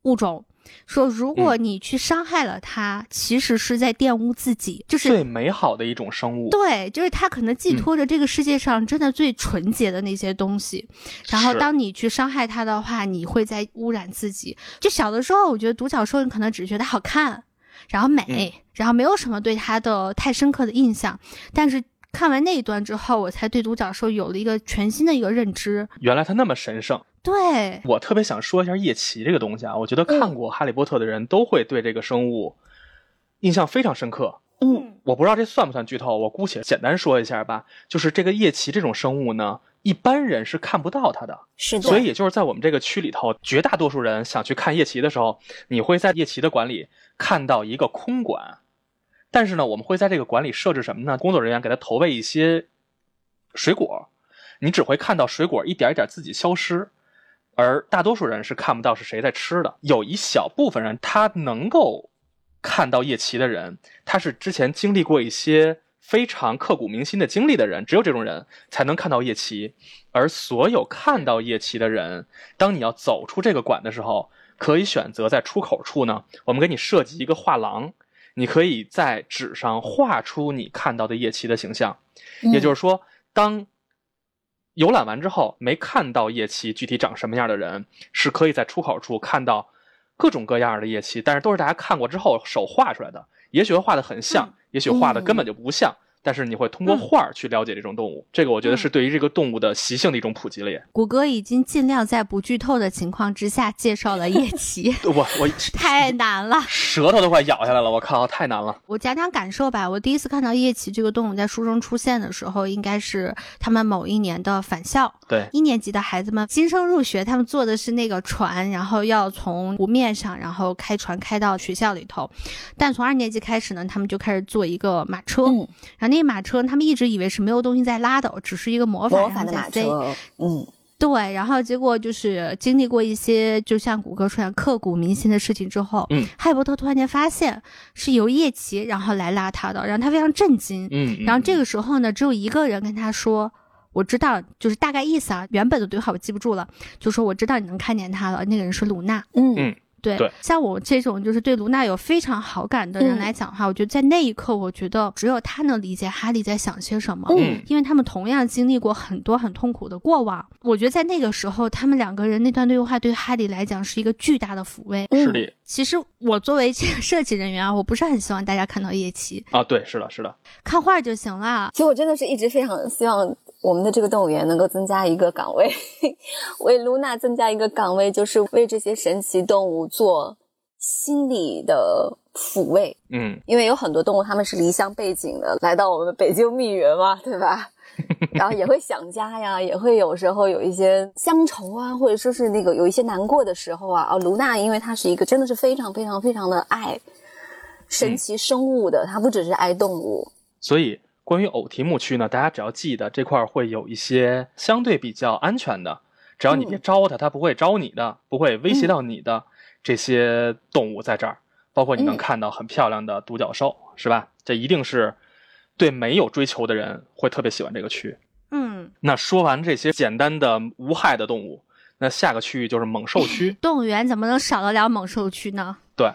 物种。说如果你去伤害了它，其实是在玷污自己，就是最美好的一种生物。对，就是它可能寄托着这个世界上真的最纯洁的那些东西，然后当你去伤害它的话，你会在污染自己。就小的时候，我觉得独角兽你可能只觉得好看，然后美，然后没有什么对它的太深刻的印象，但是。看完那一段之后，我才对独角兽有了一个全新的一个认知。原来它那么神圣。对，我特别想说一下夜骑这个东西啊，我觉得嗯看过《哈利波特》的人都会对这个生物印象非常深刻。嗯，我不知道这算不算剧透，我姑且简单说一下吧。就是这个夜骑这种生物呢，一般人是看不到它的，是的。所以也就是在我们这个区里头，绝大多数人想去看夜骑的时候，你会在夜骑的馆里看到一个空馆。但是呢，我们会在这个馆里设置什么呢？工作人员给它投喂一些水果，你只会看到水果一点一点自己消失，而大多数人是看不到是谁在吃的。有一小部分人，他能够看到夜骑的人，他是之前经历过一些非常刻骨铭心的经历的人，只有这种人才能看到夜骑。而所有看到夜骑的人，当你要走出这个馆的时候，可以选择在出口处呢，我们给你设计一个画廊。你可以在纸上画出你看到的夜骑的形象，也就是说，当游览完之后没看到夜骑具体长什么样的人，是可以在出口处看到各种各样的夜骑，但是都是大家看过之后手画出来的，也许会画的很像，也许画的根本就不像。但是你会通过画儿去了解这种动物，这个我觉得是对于这个动物的习性的一种普及了也。谷歌已经尽量在不剧透的情况之下介绍了夜骑，我我 太难了。舌头都快咬下来了，我靠，太难了。我讲讲感受吧。我第一次看到夜骑这个动物在书中出现的时候，应该是他们某一年的返校。对，一年级的孩子们新生入学，他们坐的是那个船，然后要从湖面上，然后开船开到学校里头。但从二年级开始呢，他们就开始坐一个马车，嗯然后那马车他们一直以为是没有东西在拉的，只是一个魔法魔法的马然后在飞。车，嗯，对，然后结果就是经历过一些，就像谷歌出现刻骨铭心的事情之后，嗯，哈利波特突然间发现是由夜骑然后来拉他的，让他非常震惊。嗯，然后这个时候呢，只有一个人跟他说：“我知道，就是大概意思啊，原本的对话我记不住了，就说我知道你能看见他了。”那个人是鲁娜。嗯嗯对，对。像我这种就是对卢娜有非常好感的人嗯。来讲的话，我觉得在那一刻，我觉得只有他能理解哈利在想些什么。嗯。因为他们同样经历过很多很痛苦的过往，我觉得在那个时候，他们两个人那段对话对哈利来讲是一个巨大的抚慰。嗯。是的。其实我作为这个设计人员啊，我不是很希望大家看到夜骑，啊，对，是的，是的，看画就行了。其实我真的是一直非常希望我们的这个动物园能够增加一个岗位，为露娜增加一个岗位，就是为这些神奇动物做心理的抚慰。嗯，因为有很多动物它们是离乡背景的，来到我们北京密云嘛，对吧？然后也会想家呀，也会有时候有一些乡愁啊，或者说是那个有一些难过的时候啊。啊，卢娜因为她是一个真的是非常非常非常的爱神奇生物的，她不只是爱动物。所以关于偶题目区呢，大家只要记得这块儿会有一些相对比较安全的，只要你别招它，它不会招你的，不会威胁到你的这些动物在这儿。包括你能嗯看到很漂亮的独角兽，是吧？这一定是对美有追求的人会特别喜欢这个区。嗯，那说完这些简单的无害的动物，那下个区域就是猛兽区。动物园怎么能少得了猛兽区呢？对，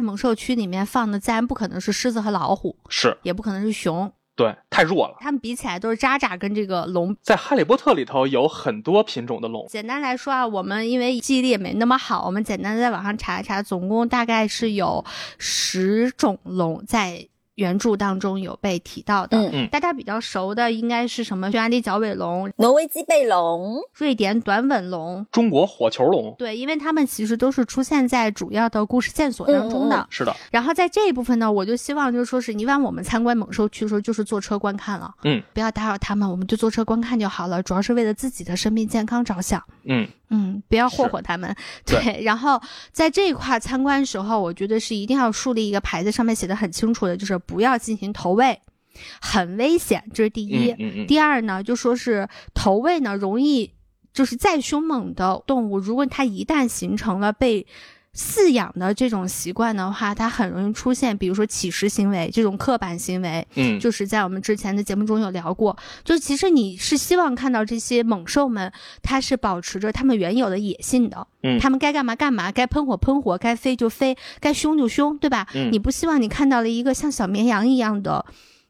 在猛兽区里面放的自然不可能是狮子和老虎，是也不可能是熊，对，太弱了。它们比起来都是渣渣跟这个龙。在《哈利波特》里头有很多品种的龙，简单来说啊，我们因为记忆力也没那么好，我们简单的在网上查一查，总共大概是有十种龙在原著当中有被提到的。嗯嗯大家比较熟的应该是什么匈牙利角尾龙、挪威鸡背龙，瑞典短吻龙。中国火球龙。对，因为它们其实都是出现在主要的故事线索当中的。是的，然后在这一部分呢，我就希望就是说是，一般我们参观猛兽区的时候，就是坐车观看了，嗯，不要打扰他们，我们就坐车观看就好了，主要是为了自己的生命健康着想。嗯，嗯，不要霍霍他们。对对，然后在这一块参观时候，我觉得是一定要树立一个牌子，上面写的很清楚的，就是不要进行投喂，很危险，这是第一。嗯嗯嗯，第二呢，就说是投喂呢，容易就是再凶猛的动物，如果它一旦形成了被饲养的这种习惯的话，它很容易出现，比如说乞食行为这种刻板行为。嗯，就是在我们之前的节目中有聊过，就其实你是希望看到这些猛兽们，它是保持着它们原有的野性的，嗯它们该干嘛干嘛，该喷火喷火，该飞就飞，该凶就凶，对吧？嗯你不希望你看到了一个像小绵羊一样的。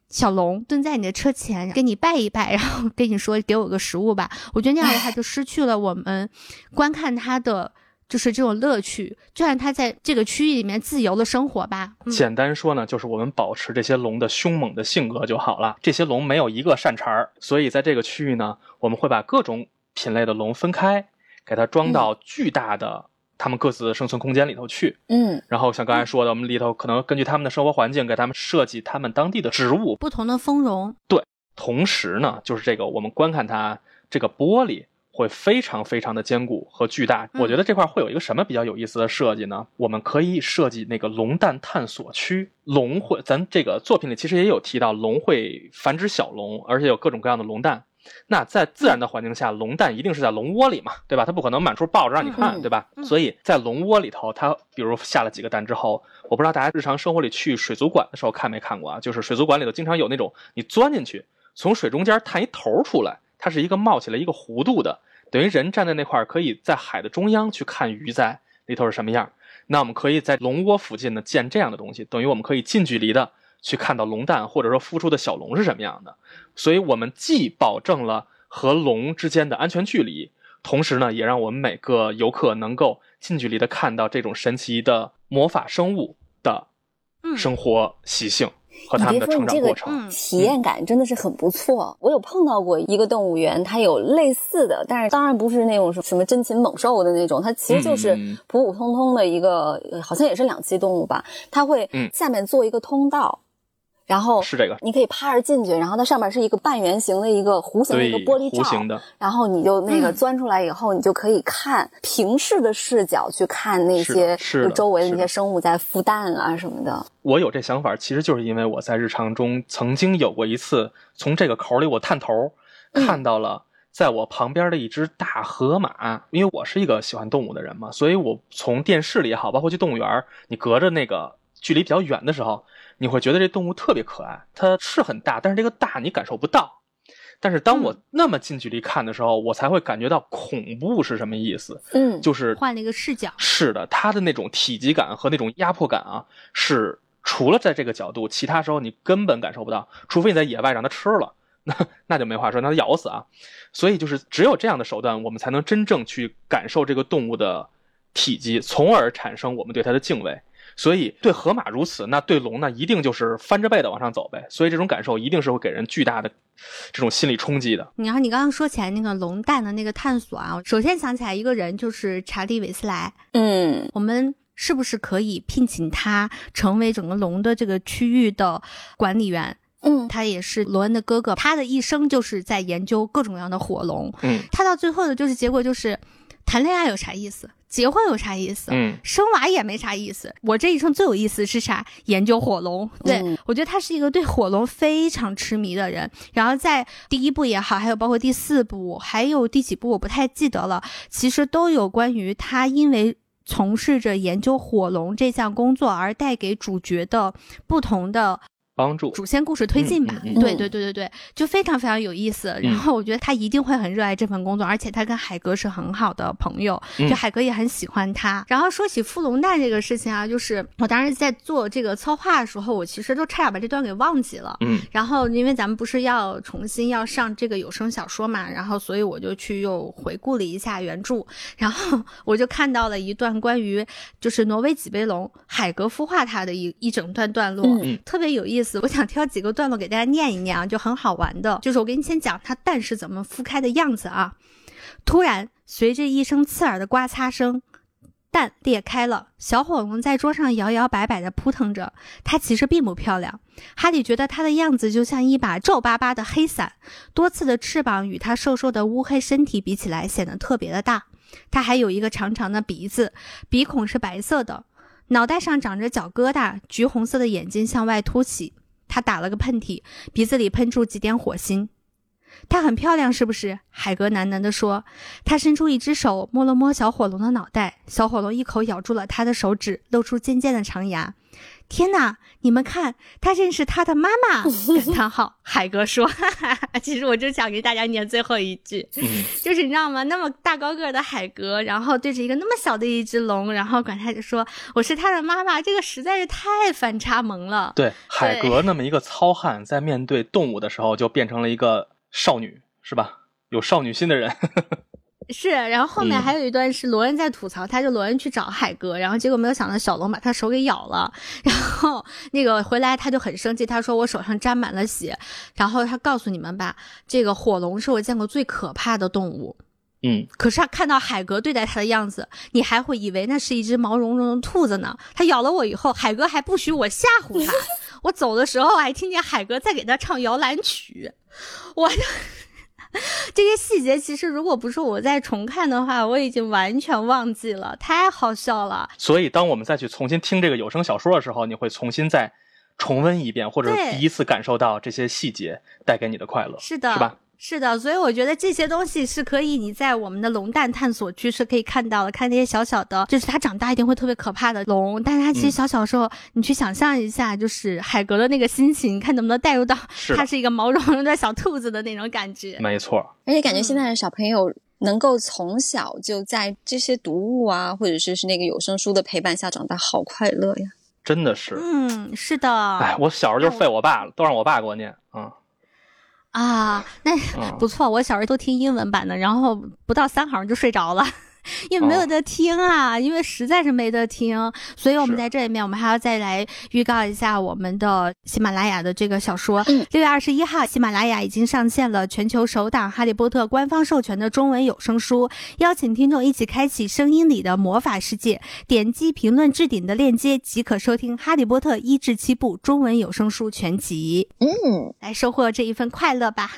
小龙蹲在你的车前，给你拜一拜，然后跟你说给我个食物吧。我觉得那样的话就失去了我们观看它的就是这种乐趣，就让它在这个区域里面自由的生活吧。嗯，简单说呢，就是我们保持这些龙的凶猛的性格就好了。这些龙没有一个善茬儿，所以在这个区域呢，我们会把各种品类的龙分开，给它装到巨大的它们各自的生存空间里头去。嗯然后像刚才说的，我们里头可能根据他们的生活环境，给他们设计他们当地的植物。不同的丰容，对同时呢，就是这个我们观看它这个玻璃会非常非常的坚固和巨大。嗯我觉得这块会有一个什么比较有意思的设计呢？我们可以设计那个龙蛋探索区。龙会，咱这个作品里其实也有提到，龙会繁殖小龙，而且有各种各样的龙蛋。那在自然的环境下，龙蛋一定是在龙窝里嘛，对吧？它不可能满处抱着让你看，对吧？嗯所以在龙窝里头，它比如下了几个蛋之后，我不知道大家日常生活里去水族馆的时候看没看过啊？就是水族馆里头经常有那种你钻进去，从水中间探一头出来，它是一个冒起来一个弧度的，等于人站在那块儿，可以在海的中央去看鱼在里头是什么样。那我们可以在龙窝附近呢建这样的东西，等于我们可以近距离的去看到龙蛋或者说孵出的小龙是什么样的。所以我们既保证了和龙之间的安全距离，同时呢，也让我们每个游客能够近距离的看到这种神奇的魔法生物的嗯，生活习性和你它们的别说你这个成长过程。嗯体验感真的是很不错。我有碰到过一个动物园，它有类似的，但是当然不是那种什么珍禽猛兽的那种，它其实就是嗯普普通通的一个，呃好像也是两栖动物吧。它会嗯下面做一个通道，然后是这个，你可以趴着进去，然后它上面是一个半圆形的一个弧形的一个玻璃罩，弧形的，然后你就那个嗯钻出来以后，你就可以看平视的视角去看那些是周围的那些生物在孵蛋啊什么的。我有这想法，其实就是因为我在日常中曾经有过一次从这个口里我探头嗯看到了。在我旁边的一只大河马，因为我是一个喜欢动物的人嘛，所以我从电视里也好，包括去动物园，你隔着那个距离比较远的时候，你会觉得这动物特别可爱。它是很大，但是这个大你感受不到。但是当我那么近距离看的时候，我才会感觉到恐怖是什么意思。嗯，就是换了一个视角。是的，它的那种体积感和那种压迫感啊，是除了在这个角度，其他时候你根本感受不到，除非你在野外让它吃了，那那就没话说，那它咬死啊。所以就是只有这样的手段，我们才能真正去感受这个动物的体积，从而产生我们对它的敬畏。所以对河马如此，那对龙呢，一定就是翻着背的往上走呗。所以这种感受一定是会给人巨大的这种心理冲击的。然后你刚刚说起来那个龙蛋的那个探索啊，首先想起来一个人就是查理·韦斯莱，嗯我们是不是可以聘请他成为整个龙的这个区域的管理员？嗯他也是罗恩的哥哥，他的一生就是在研究各种各样的火龙。嗯，他到最后的就是结果就是，谈恋爱有啥意思？结婚有啥意思？嗯，生娃也没啥意思。我这一生最有意思是啥？研究火龙。对、嗯我觉得他是一个对火龙非常痴迷的人。然后在第一部也好，还有包括第四部，还有第几部我不太记得了，其实都有关于他因为。从事着研究火龙这项工作而带给主角的不同的帮助。主线故事推进吧，嗯嗯嗯对对对对对，就非常非常有意思。然后我觉得他一定会很热爱这份工作，而且他跟海格是很好的朋友，嗯就海格也很喜欢他。然后说起富龙蛋这个事情啊，就是我当时在做这个策划的时候，我其实都差点把这段给忘记了。嗯然后因为咱们不是要重新要上这个有声小说嘛，然后所以我就去又回顾了一下原著，然后 我就看到了一段关于就是挪威脊背龙海格孵化它的一一整段段落，嗯特别有意思。我想挑几个段落给大家念一念啊，就很好玩的。就是我给你先讲它蛋是怎么孵开的样子啊。突然，随着一声刺耳的刮擦声，蛋裂开了，小火龙在桌上摇摇摆摆地扑腾着。它其实并不漂亮，哈利觉得它的样子就像一把皱巴巴的黑伞，多刺的翅膀与它瘦瘦的乌黑身体比起来显得特别的大。它还有一个长长的鼻子，鼻孔是白色的，脑袋上长着角疙瘩，橘红色的眼睛向外凸起。他打了个喷嚏，鼻子里喷出几点火星。她很漂亮，是不是？海格喃喃地说。他伸出一只手摸了摸小火龙的脑袋，小火龙一口咬住了他的手指，露出尖尖的长牙。天哪！你们看，他认识他的妈妈！感叹号。海格说：“哈哈哈，其实我就想给大家念最后一句，嗯，就是你知道吗？那么大高个儿的海格，然后对着一个那么小的一只龙，然后管他就说我是他的妈妈，这个实在是太反差萌了。对，海格那么一个糙汉，在面对动物的时候，就变成了一个少女，是吧？有少女心的人。是，然后后面嗯还有一段是罗恩在吐槽，他就罗恩去找海哥，然后结果没有想到小龙把他手给咬了，然后那个回来他就很生气，他说我手上沾满了血，然后他告诉你们吧，这个火龙是我见过最可怕的动物。嗯，可是他看到海格对待他的样子，你还会以为那是一只毛茸茸的兔子呢。他咬了我以后，海格还不许我吓唬他。我走的时候还听见海格在给他唱摇篮曲，我的 这些细节其实如果不是我在重看的话，我已经完全忘记了，太好笑了。所以当我们再去重新听这个有声小说的时候，你会重新再重温一遍，或者第一次感受到这些细节带给你的快乐，是的，是吧？是的，所以我觉得这些东西是可以你在我们的龙蛋探索区是可以看到的，看那些小小的，就是它长大一定会特别可怕的龙，但是它其实嗯小小时候，你去想象一下，就是海格的那个心情，看能不能带入到 它是一个毛茸茸的小兔子的那种感觉。没错，而且感觉现在的小朋友能够从小就在这些读物啊，或者是是那个有声书的陪伴下长大，好快乐呀！真的是。嗯，是的。哎，我小时候就废我爸了，都让我爸给我念。嗯啊，那嗯，不错，我小时候都听英文版的，然后不到三行就睡着了。因为没有哦得听啊，因为实在是没得听，所以我们在这里面，我们还要再来预告一下我们的喜马拉雅的这个小说。嗯六月二十一号，喜马拉雅已经上线了全球首档《哈利波特》官方授权的中文有声书，邀请听众一起开启声音里的魔法世界。点击评论置顶的链接即可收听《哈利波特》一至七部中文有声书全集，嗯，来收获这一份快乐吧。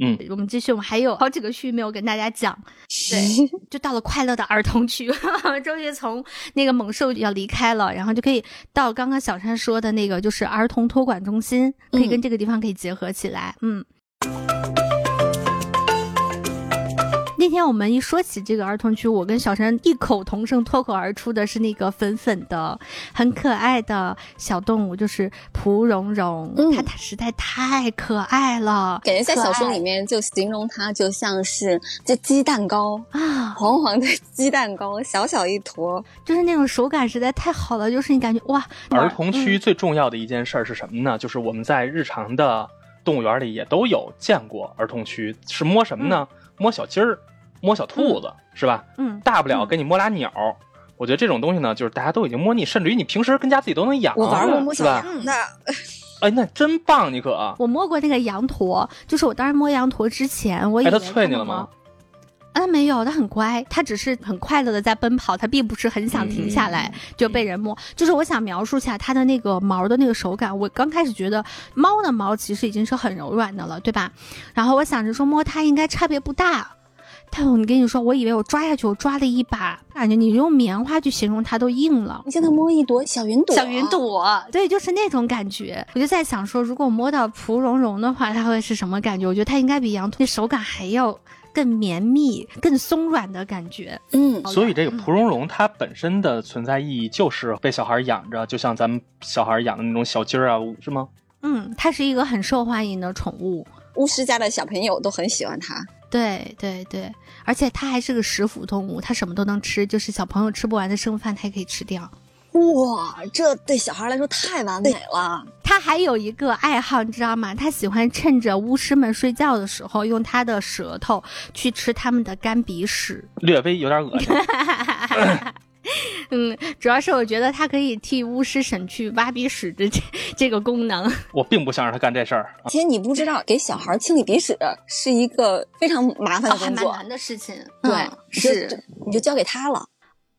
嗯，我们继续，我们还有好几个区没有跟大家讲。对，就到了快乐的儿童区，终于从那个猛兽要离开了，然后就可以到刚刚小山说的那个，就是儿童托管中心，可以跟这个地方可以结合起来。嗯。那天我们一说起这个儿童区，我跟小山异口同声脱口而出的是那个粉粉的、很可爱的小动物，就是蒲蓉蓉，嗯它它实在太可爱了，感觉在小说里面就形容它就像是这鸡蛋糕，啊，黄黄的鸡蛋糕，小小一坨。就是那种手感实在太好了，就是你感觉哇，儿童区嗯最重要的一件事儿是什么呢？就是我们在日常的动物园里也都有见过儿童区，是摸什么呢？摸小鸡儿，摸小兔子，是吧？嗯，大不了嗯给你摸俩鸟儿。我觉得这种东西呢，就是大家都已经摸腻，甚至于你平时跟家自己都能养，我玩过摸小是吧？羊的，哎，那真棒，你可。我摸过那个羊驼，就是我当时摸羊驼之前，我以哎，它啐你了吗？？啊，没有，它很乖，它只是很快乐的在奔跑，它并不是很想停下来、嗯就被人摸。就是我想描述一下它的那个毛的那个手感。我刚开始觉得猫的毛其实已经是很柔软的了，对吧？然后我想着说摸它应该差别不大。但我，跟你说，我以为我抓下去，我抓了一把，感觉你用棉花去形容它都硬了。你现在摸一朵小云朵，小云朵，对，就是那种感觉。我就在想说，如果我摸到蒲蓉蓉的话，它会是什么感觉？我觉得它应该比羊驼那手感还要更绵密、更松软的感觉。嗯，所以这个蒲蓉蓉它本身的存在意义就是被小孩养着，就像咱们小孩养的那种小鸡儿啊，是吗？嗯，它是一个很受欢迎的宠物。巫师家的小朋友都很喜欢它。对对对，而且它还是个食腐动物，它什么都能吃，就是小朋友吃不完的剩饭，它也可以吃掉。哇，这对小孩来说太完美了。他还有一个爱好，你知道吗？他喜欢趁着巫师们睡觉的时候，用他的舌头去吃他们的干鼻屎。略微有点恶心。嗯，主要是我觉得他可以替巫师省去挖鼻屎的这这个功能。我并不想让他干这事儿。其实你不知道，给小孩清理鼻屎是一个非常麻烦的还工作。蛮难的事情。对嗯，是你就交给他了。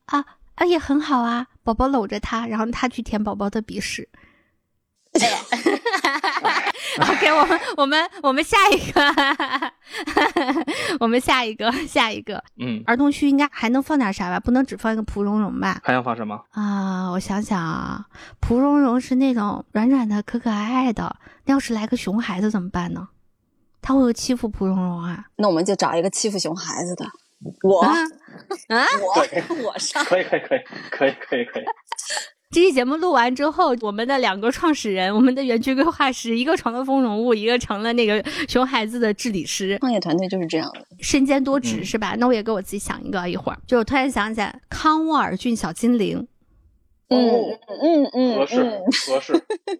啊啊，也很好啊，宝宝搂着他，然后他去舔宝宝的鼻屎。OK，我们我们我们下一个，我们下一个下一个嗯，儿童区应该还能放点啥吧？不能只放一个蒲蓉蓉吧？还想放什么？啊，我想想啊，蒲蓉蓉是那种软软的、可可爱爱的。那要是来个熊孩子怎么办呢？他会不会欺负蒲蓉蓉啊？那我们就找一个欺负熊孩子的，我啊啊！我 我上。可以，可以，可以，可以，可以，可以。这期节目录完之后，我们的两个创始人，我们的园区规划师，一个成了丰容物，一个成了那个熊孩子的治理师，创业团队就是这样的。身兼多职、嗯是吧？那我也给我自己想一个，一会儿就我突然想起来，康沃尔郡小精灵，嗯哦嗯嗯合适嗯，合适。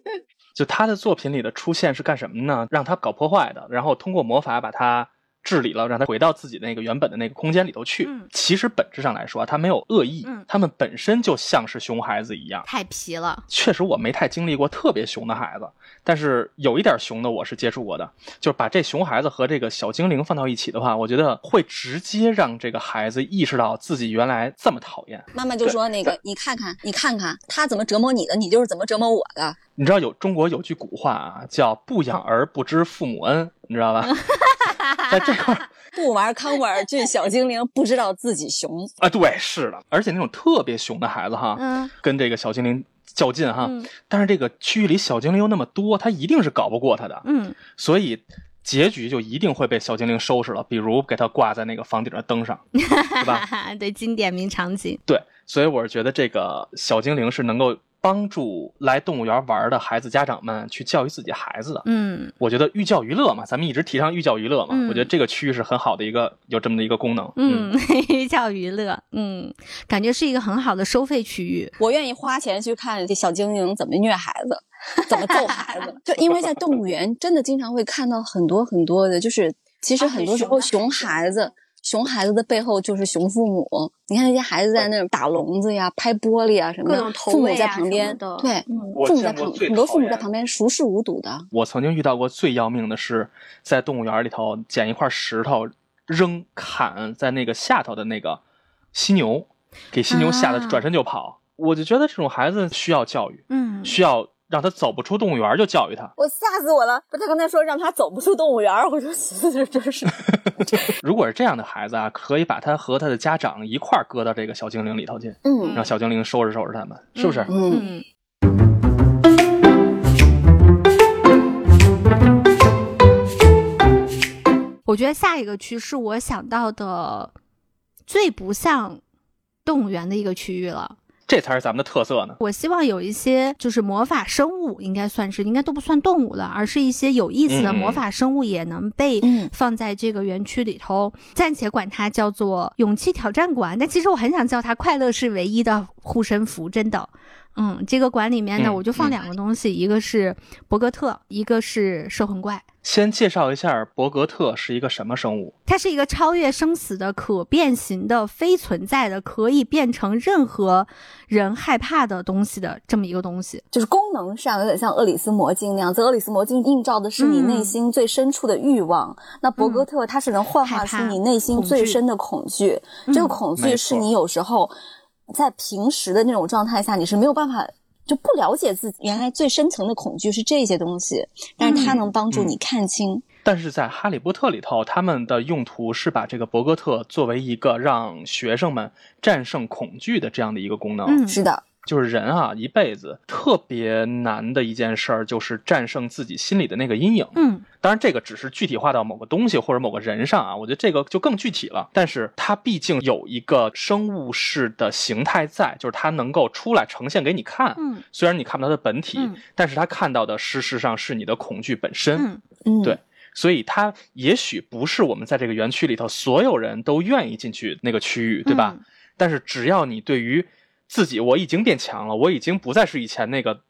就他的作品里的出现是干什么呢？让他搞破坏的，然后通过魔法把他治理了，让他回到自己那个原本的那个空间里头去。嗯其实本质上来说，他没有恶意，嗯他们本身就像是熊孩子一样。太皮了。确实，我没太经历过特别熊的孩子，但是有一点熊的我是接触过的。就是把这熊孩子和这个小精灵放到一起的话，我觉得会直接让这个孩子意识到自己原来这么讨厌。妈妈就说那个，你看看，你看看他怎么折磨你的，你就是怎么折磨我的。你知道有中国有句古话啊，叫“不养儿不知父母恩”，你知道吧？在这块儿 不玩康沃尔郡小精灵，不知道自己熊。啊，对，是的，而且那种特别熊的孩子哈，嗯跟这个小精灵较劲哈，嗯但是这个区域里小精灵又那么多，他一定是搞不过他的，嗯，所以结局就一定会被小精灵收拾了，比如给他挂在那个房顶的灯上，对吧？对，经典名场景。对，所以我是觉得这个小精灵是能够帮助来动物园玩的孩子家长们去教育自己孩子的。嗯我觉得寓教于乐嘛，咱们一直提倡寓教于乐嘛，嗯我觉得这个区域是很好的一个有这么的一个功能。嗯，寓教于乐，嗯，感觉是一个很好的收费区域。我愿意花钱去看这小精灵怎么虐孩子，怎么揍孩子。就因为在动物园，真的经常会看到很多很多的，就是其实很多时候熊孩子。熊孩子的背后就是熊父母，你看那些孩子在那儿打笼子呀、拍玻璃啊什么的，父母在旁边对，嗯父母在旁，很多父母在旁边熟视无睹的。我曾经遇到过最要命的是，在动物园里头捡一块石头扔砍在那个下头的那个犀牛，给犀牛吓得啊转身就跑。我就觉得这种孩子需要教育，嗯，需要让他走不出动物园就教育他。我吓死我了！不，他刚才说让他走不出动物园儿，我说这真是。如果是这样的孩子啊，可以把他和他的家长一块儿搁到这个小精灵里头去，嗯让小精灵收拾收拾他们，是不是？嗯，嗯。我觉得下一个区是我想到的最不像动物园的一个区域了。这才是咱们的特色呢。我希望有一些就是魔法生物，应该算是应该都不算动物了，而是一些有意思的魔法生物也能被嗯放在这个园区里头。暂且管它叫做勇气挑战馆，但其实我很想叫它快乐是唯一的护身符，真的。嗯，这个馆里面呢，嗯我就放两个东西，一个是博格特，一个是摄魂怪。先介绍一下博格特是一个什么生物。它是一个超越生死的、可变形的、非存在的、可以变成任何人害怕的东西的这么一个东西。就是功能上有点像厄里斯魔镜那样子，厄里斯魔镜映照的是你嗯内心最深处的欲望，那博格特它是能幻化出你内心最深的恐惧。嗯这个恐惧是你有时候在平时的那种状态下你是没有办法。就不了解自己原来最深层的恐惧是这些东西，但是它能帮助你看清。但是在《哈利波特》里头，他们的用途是把这个博格特作为一个让学生们战胜恐惧的这样的一个功能。嗯是的，就是人啊，一辈子特别难的一件事儿，就是战胜自己心里的那个阴影。嗯当然，这个只是具体化到某个东西或者某个人上啊，我觉得这个就更具体了。但是它毕竟有一个生物式的形态在，就是它能够出来呈现给你看。嗯虽然你看不到它的本体，嗯但是它看到的事实上是你的恐惧本身。嗯嗯，对所以它也许不是我们在这个园区里头所有人都愿意进去那个区域，对吧？嗯但是只要你对于自己我已经变强了，我已经不再是以前那个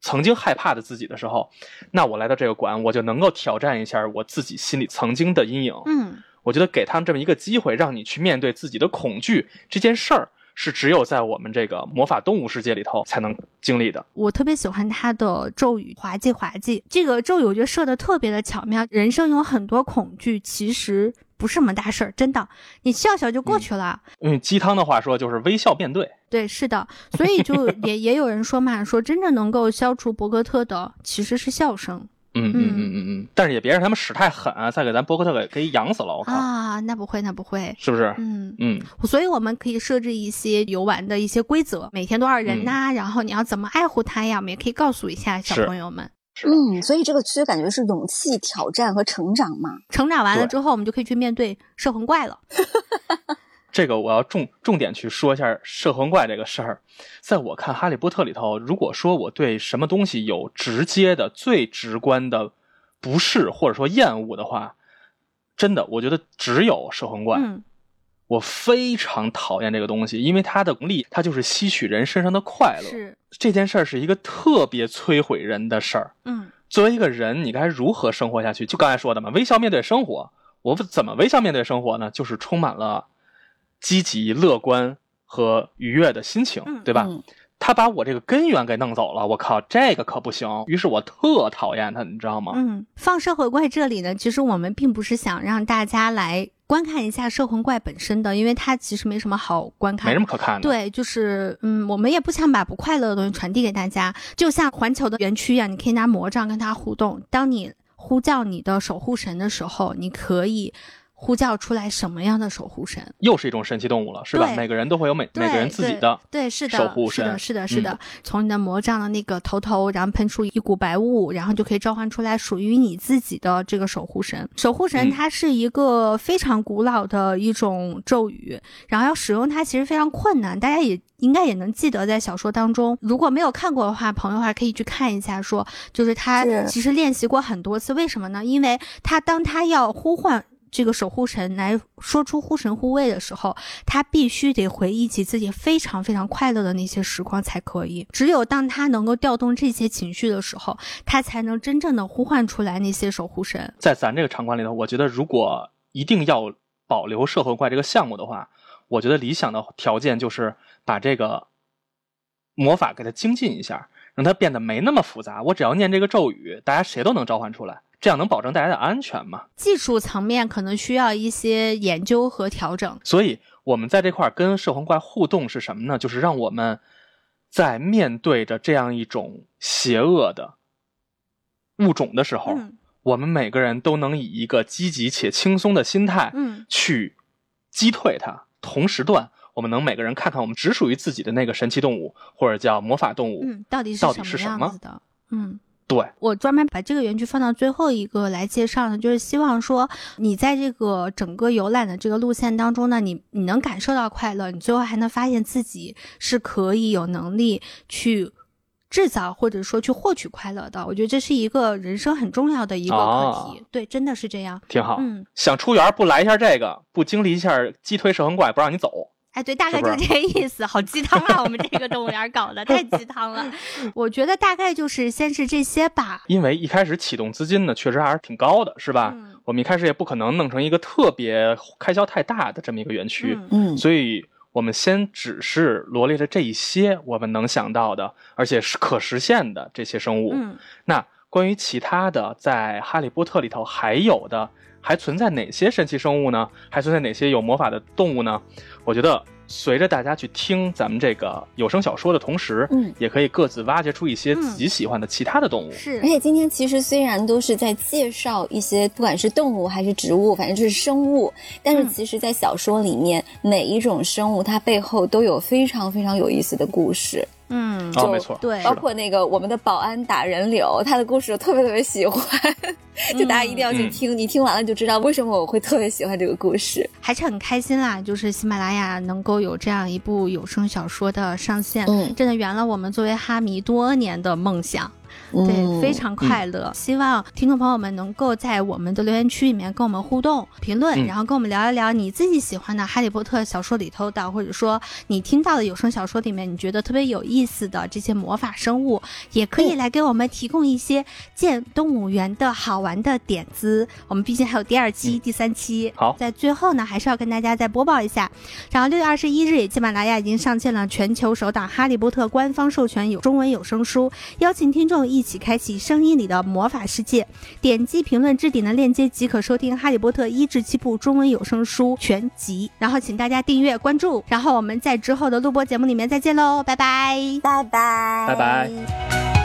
曾经害怕的自己的时候，那我来到这个馆，我就能够挑战一下我自己心里曾经的阴影。嗯我觉得给他们这么一个机会，让你去面对自己的恐惧这件事儿，是只有在我们这个魔法动物世界里头才能经历的。我特别喜欢他的咒语“滑稽滑稽”这个咒语，我觉得设的特别的巧妙。人生有很多恐惧，其实不是什么大事儿，真的，你笑笑就过去了。用鸡汤的话说，就是微笑面对。对，是的，所以就 也也有人说嘛，说真正能够消除博格特的其实是笑声嗯嗯嗯嗯嗯，但是也别让他们使太狠啊，再给咱博格特给给养死了，我靠，啊，那不会，那不会。是不是？嗯，嗯，所以我们可以设置一些游玩的一些规则，每天多少人呐、然后你要怎么爱护它呀？我们也可以告诉一下小朋友们。嗯，所以这个区感觉是勇气、挑战和成长嘛。成长完了之后，我们就可以去面对摄魂怪了。这个我要重重点去说一下摄魂怪这个事儿。在我看《哈利波特》里头，如果说我对什么东西有直接的、最直观的不适或者说厌恶的话，真的，我觉得只有摄魂怪。嗯我非常讨厌这个东西，因为它的能力，它就是吸取人身上的快乐。是，这件事儿是一个特别摧毁人的事儿。嗯作为一个人，你该如何生活下去？就刚才说的嘛，微笑面对生活。我怎么微笑面对生活呢？就是充满了积极、乐观和愉悦的心情，嗯对吧？嗯他把我这个根源给弄走了，我靠，这个可不行。于是我特讨厌他，你知道吗？嗯，放摄魂怪这里呢，其实我们并不是想让大家来观看一下摄魂怪本身的，因为它其实没什么好观看没什。么可看的。，对，就是嗯，我们也不想把不快乐的东西传递给大家，就像环球的园区一样，你可以拿魔杖跟它互动。当你呼叫你的守护神的时候，你可以呼叫出来什么样的守护神？又是一种神奇动物了，是吧？每个人都会有每每个人自己的。对，对是的，守护是的，神是的，是的。嗯从你的魔杖的那个头头，然后喷出一股白雾，然后就可以召唤出来属于你自己的这个守护神。守护神嗯它是一个非常古老的一种咒语，然后要使用它其实非常困难，大家也。应该也能记得，在小说当中，如果没有看过的话，朋友还可以去看一下说就是他其实练习过很多次，为什么呢？因为他当他要呼唤这个守护神来说出护神护卫的时候，他必须得回忆起自己非常非常快乐的那些时光才可以。只有当他能够调动这些情绪的时候，他才能真正的呼唤出来那些守护神。在咱这个场馆里头，我觉得如果一定要保留摄魂怪这个项目的话，我觉得理想的条件就是把这个魔法给它精进一下，让它变得没那么复杂。我只要念这个咒语，大家谁都能召唤出来，这样能保证大家的安全吗？技术层面可能需要一些研究和调整。所以我们在这块儿跟摄魂怪互动是什么呢？就是让我们在面对着这样一种邪恶的物种的时候，嗯我们每个人都能以一个积极且轻松的心态，嗯去击退它。同时段，我们能每个人看看我们只属于自己的那个神奇动物，或者叫魔法动物。嗯，到底是到底什么是什么样子的？嗯。对，我专门把这个园区放到最后一个来介绍呢，就是希望说你在这个整个游览的这个路线当中呢，你你能感受到快乐，你最后还能发现自己是可以有能力去制造或者说去获取快乐的。我觉得这是一个人生很重要的一个课题，对，真的是这样。挺好。嗯，想出园不来一下这个，不经历一下击退摄魂怪，不让你走。哎，对，大概就这个意思，好鸡汤啊！我们这个动物园搞的太鸡汤了。我觉得大概就是先是这些吧。因为一开始启动资金呢，确实还是挺高的，是吧？嗯我们一开始也不可能弄成一个特别开销太大的这么一个园区，嗯嗯，所以我们先只是罗列了这一些我们能想到的，而且是可实现的这些生物。嗯那关于其他的，在《哈利波特》里头还有的，还存在哪些神奇生物呢？还存在哪些有魔法的动物呢？我觉得随着大家去听咱们这个有声小说的同时，嗯也可以各自挖掘出一些自己喜欢的其他的动物。是而且今天其实虽然都是在介绍一些不管是动物还是植物，反正就是生物，但是嗯其实，在小说里面，每一种生物它背后都有非常非常有意思的故事。嗯，哦，就没错，对包括那个我们的保安打人柳，他的故事我特别特别喜欢，就大家一定要去嗯。听，你听完了就知道为什么我会特别喜欢这个故事。还是很开心啦，就是喜马拉雅能够有这样一部有声小说的上线，嗯。真的圆了我们作为哈迷多年的梦想。对，嗯非常快乐。希望听众朋友们能够在我们的留言区里面跟我们互动、评论，嗯然后跟我们聊一聊你自己喜欢的《哈利波特》小说里头的，或者说你听到的有声小说里面你觉得特别有意思的这些魔法生物，也可以来给我们提供一些建动物园的好玩的点子。我们毕竟还有第二期、第三期。好在最后呢，还是要跟大家再播报一下，然后六月二十一日，喜马拉雅已经上线了全球首档《哈利波特》官方授权有中文有声书，邀请听众一起开启声音里的魔法世界。点击评论置顶的链接即可收听《哈利波特》一至七部中文有声书全集。然后请大家订阅关注，然后我们在之后的录播节目里面再见喽，拜拜。拜拜，拜拜。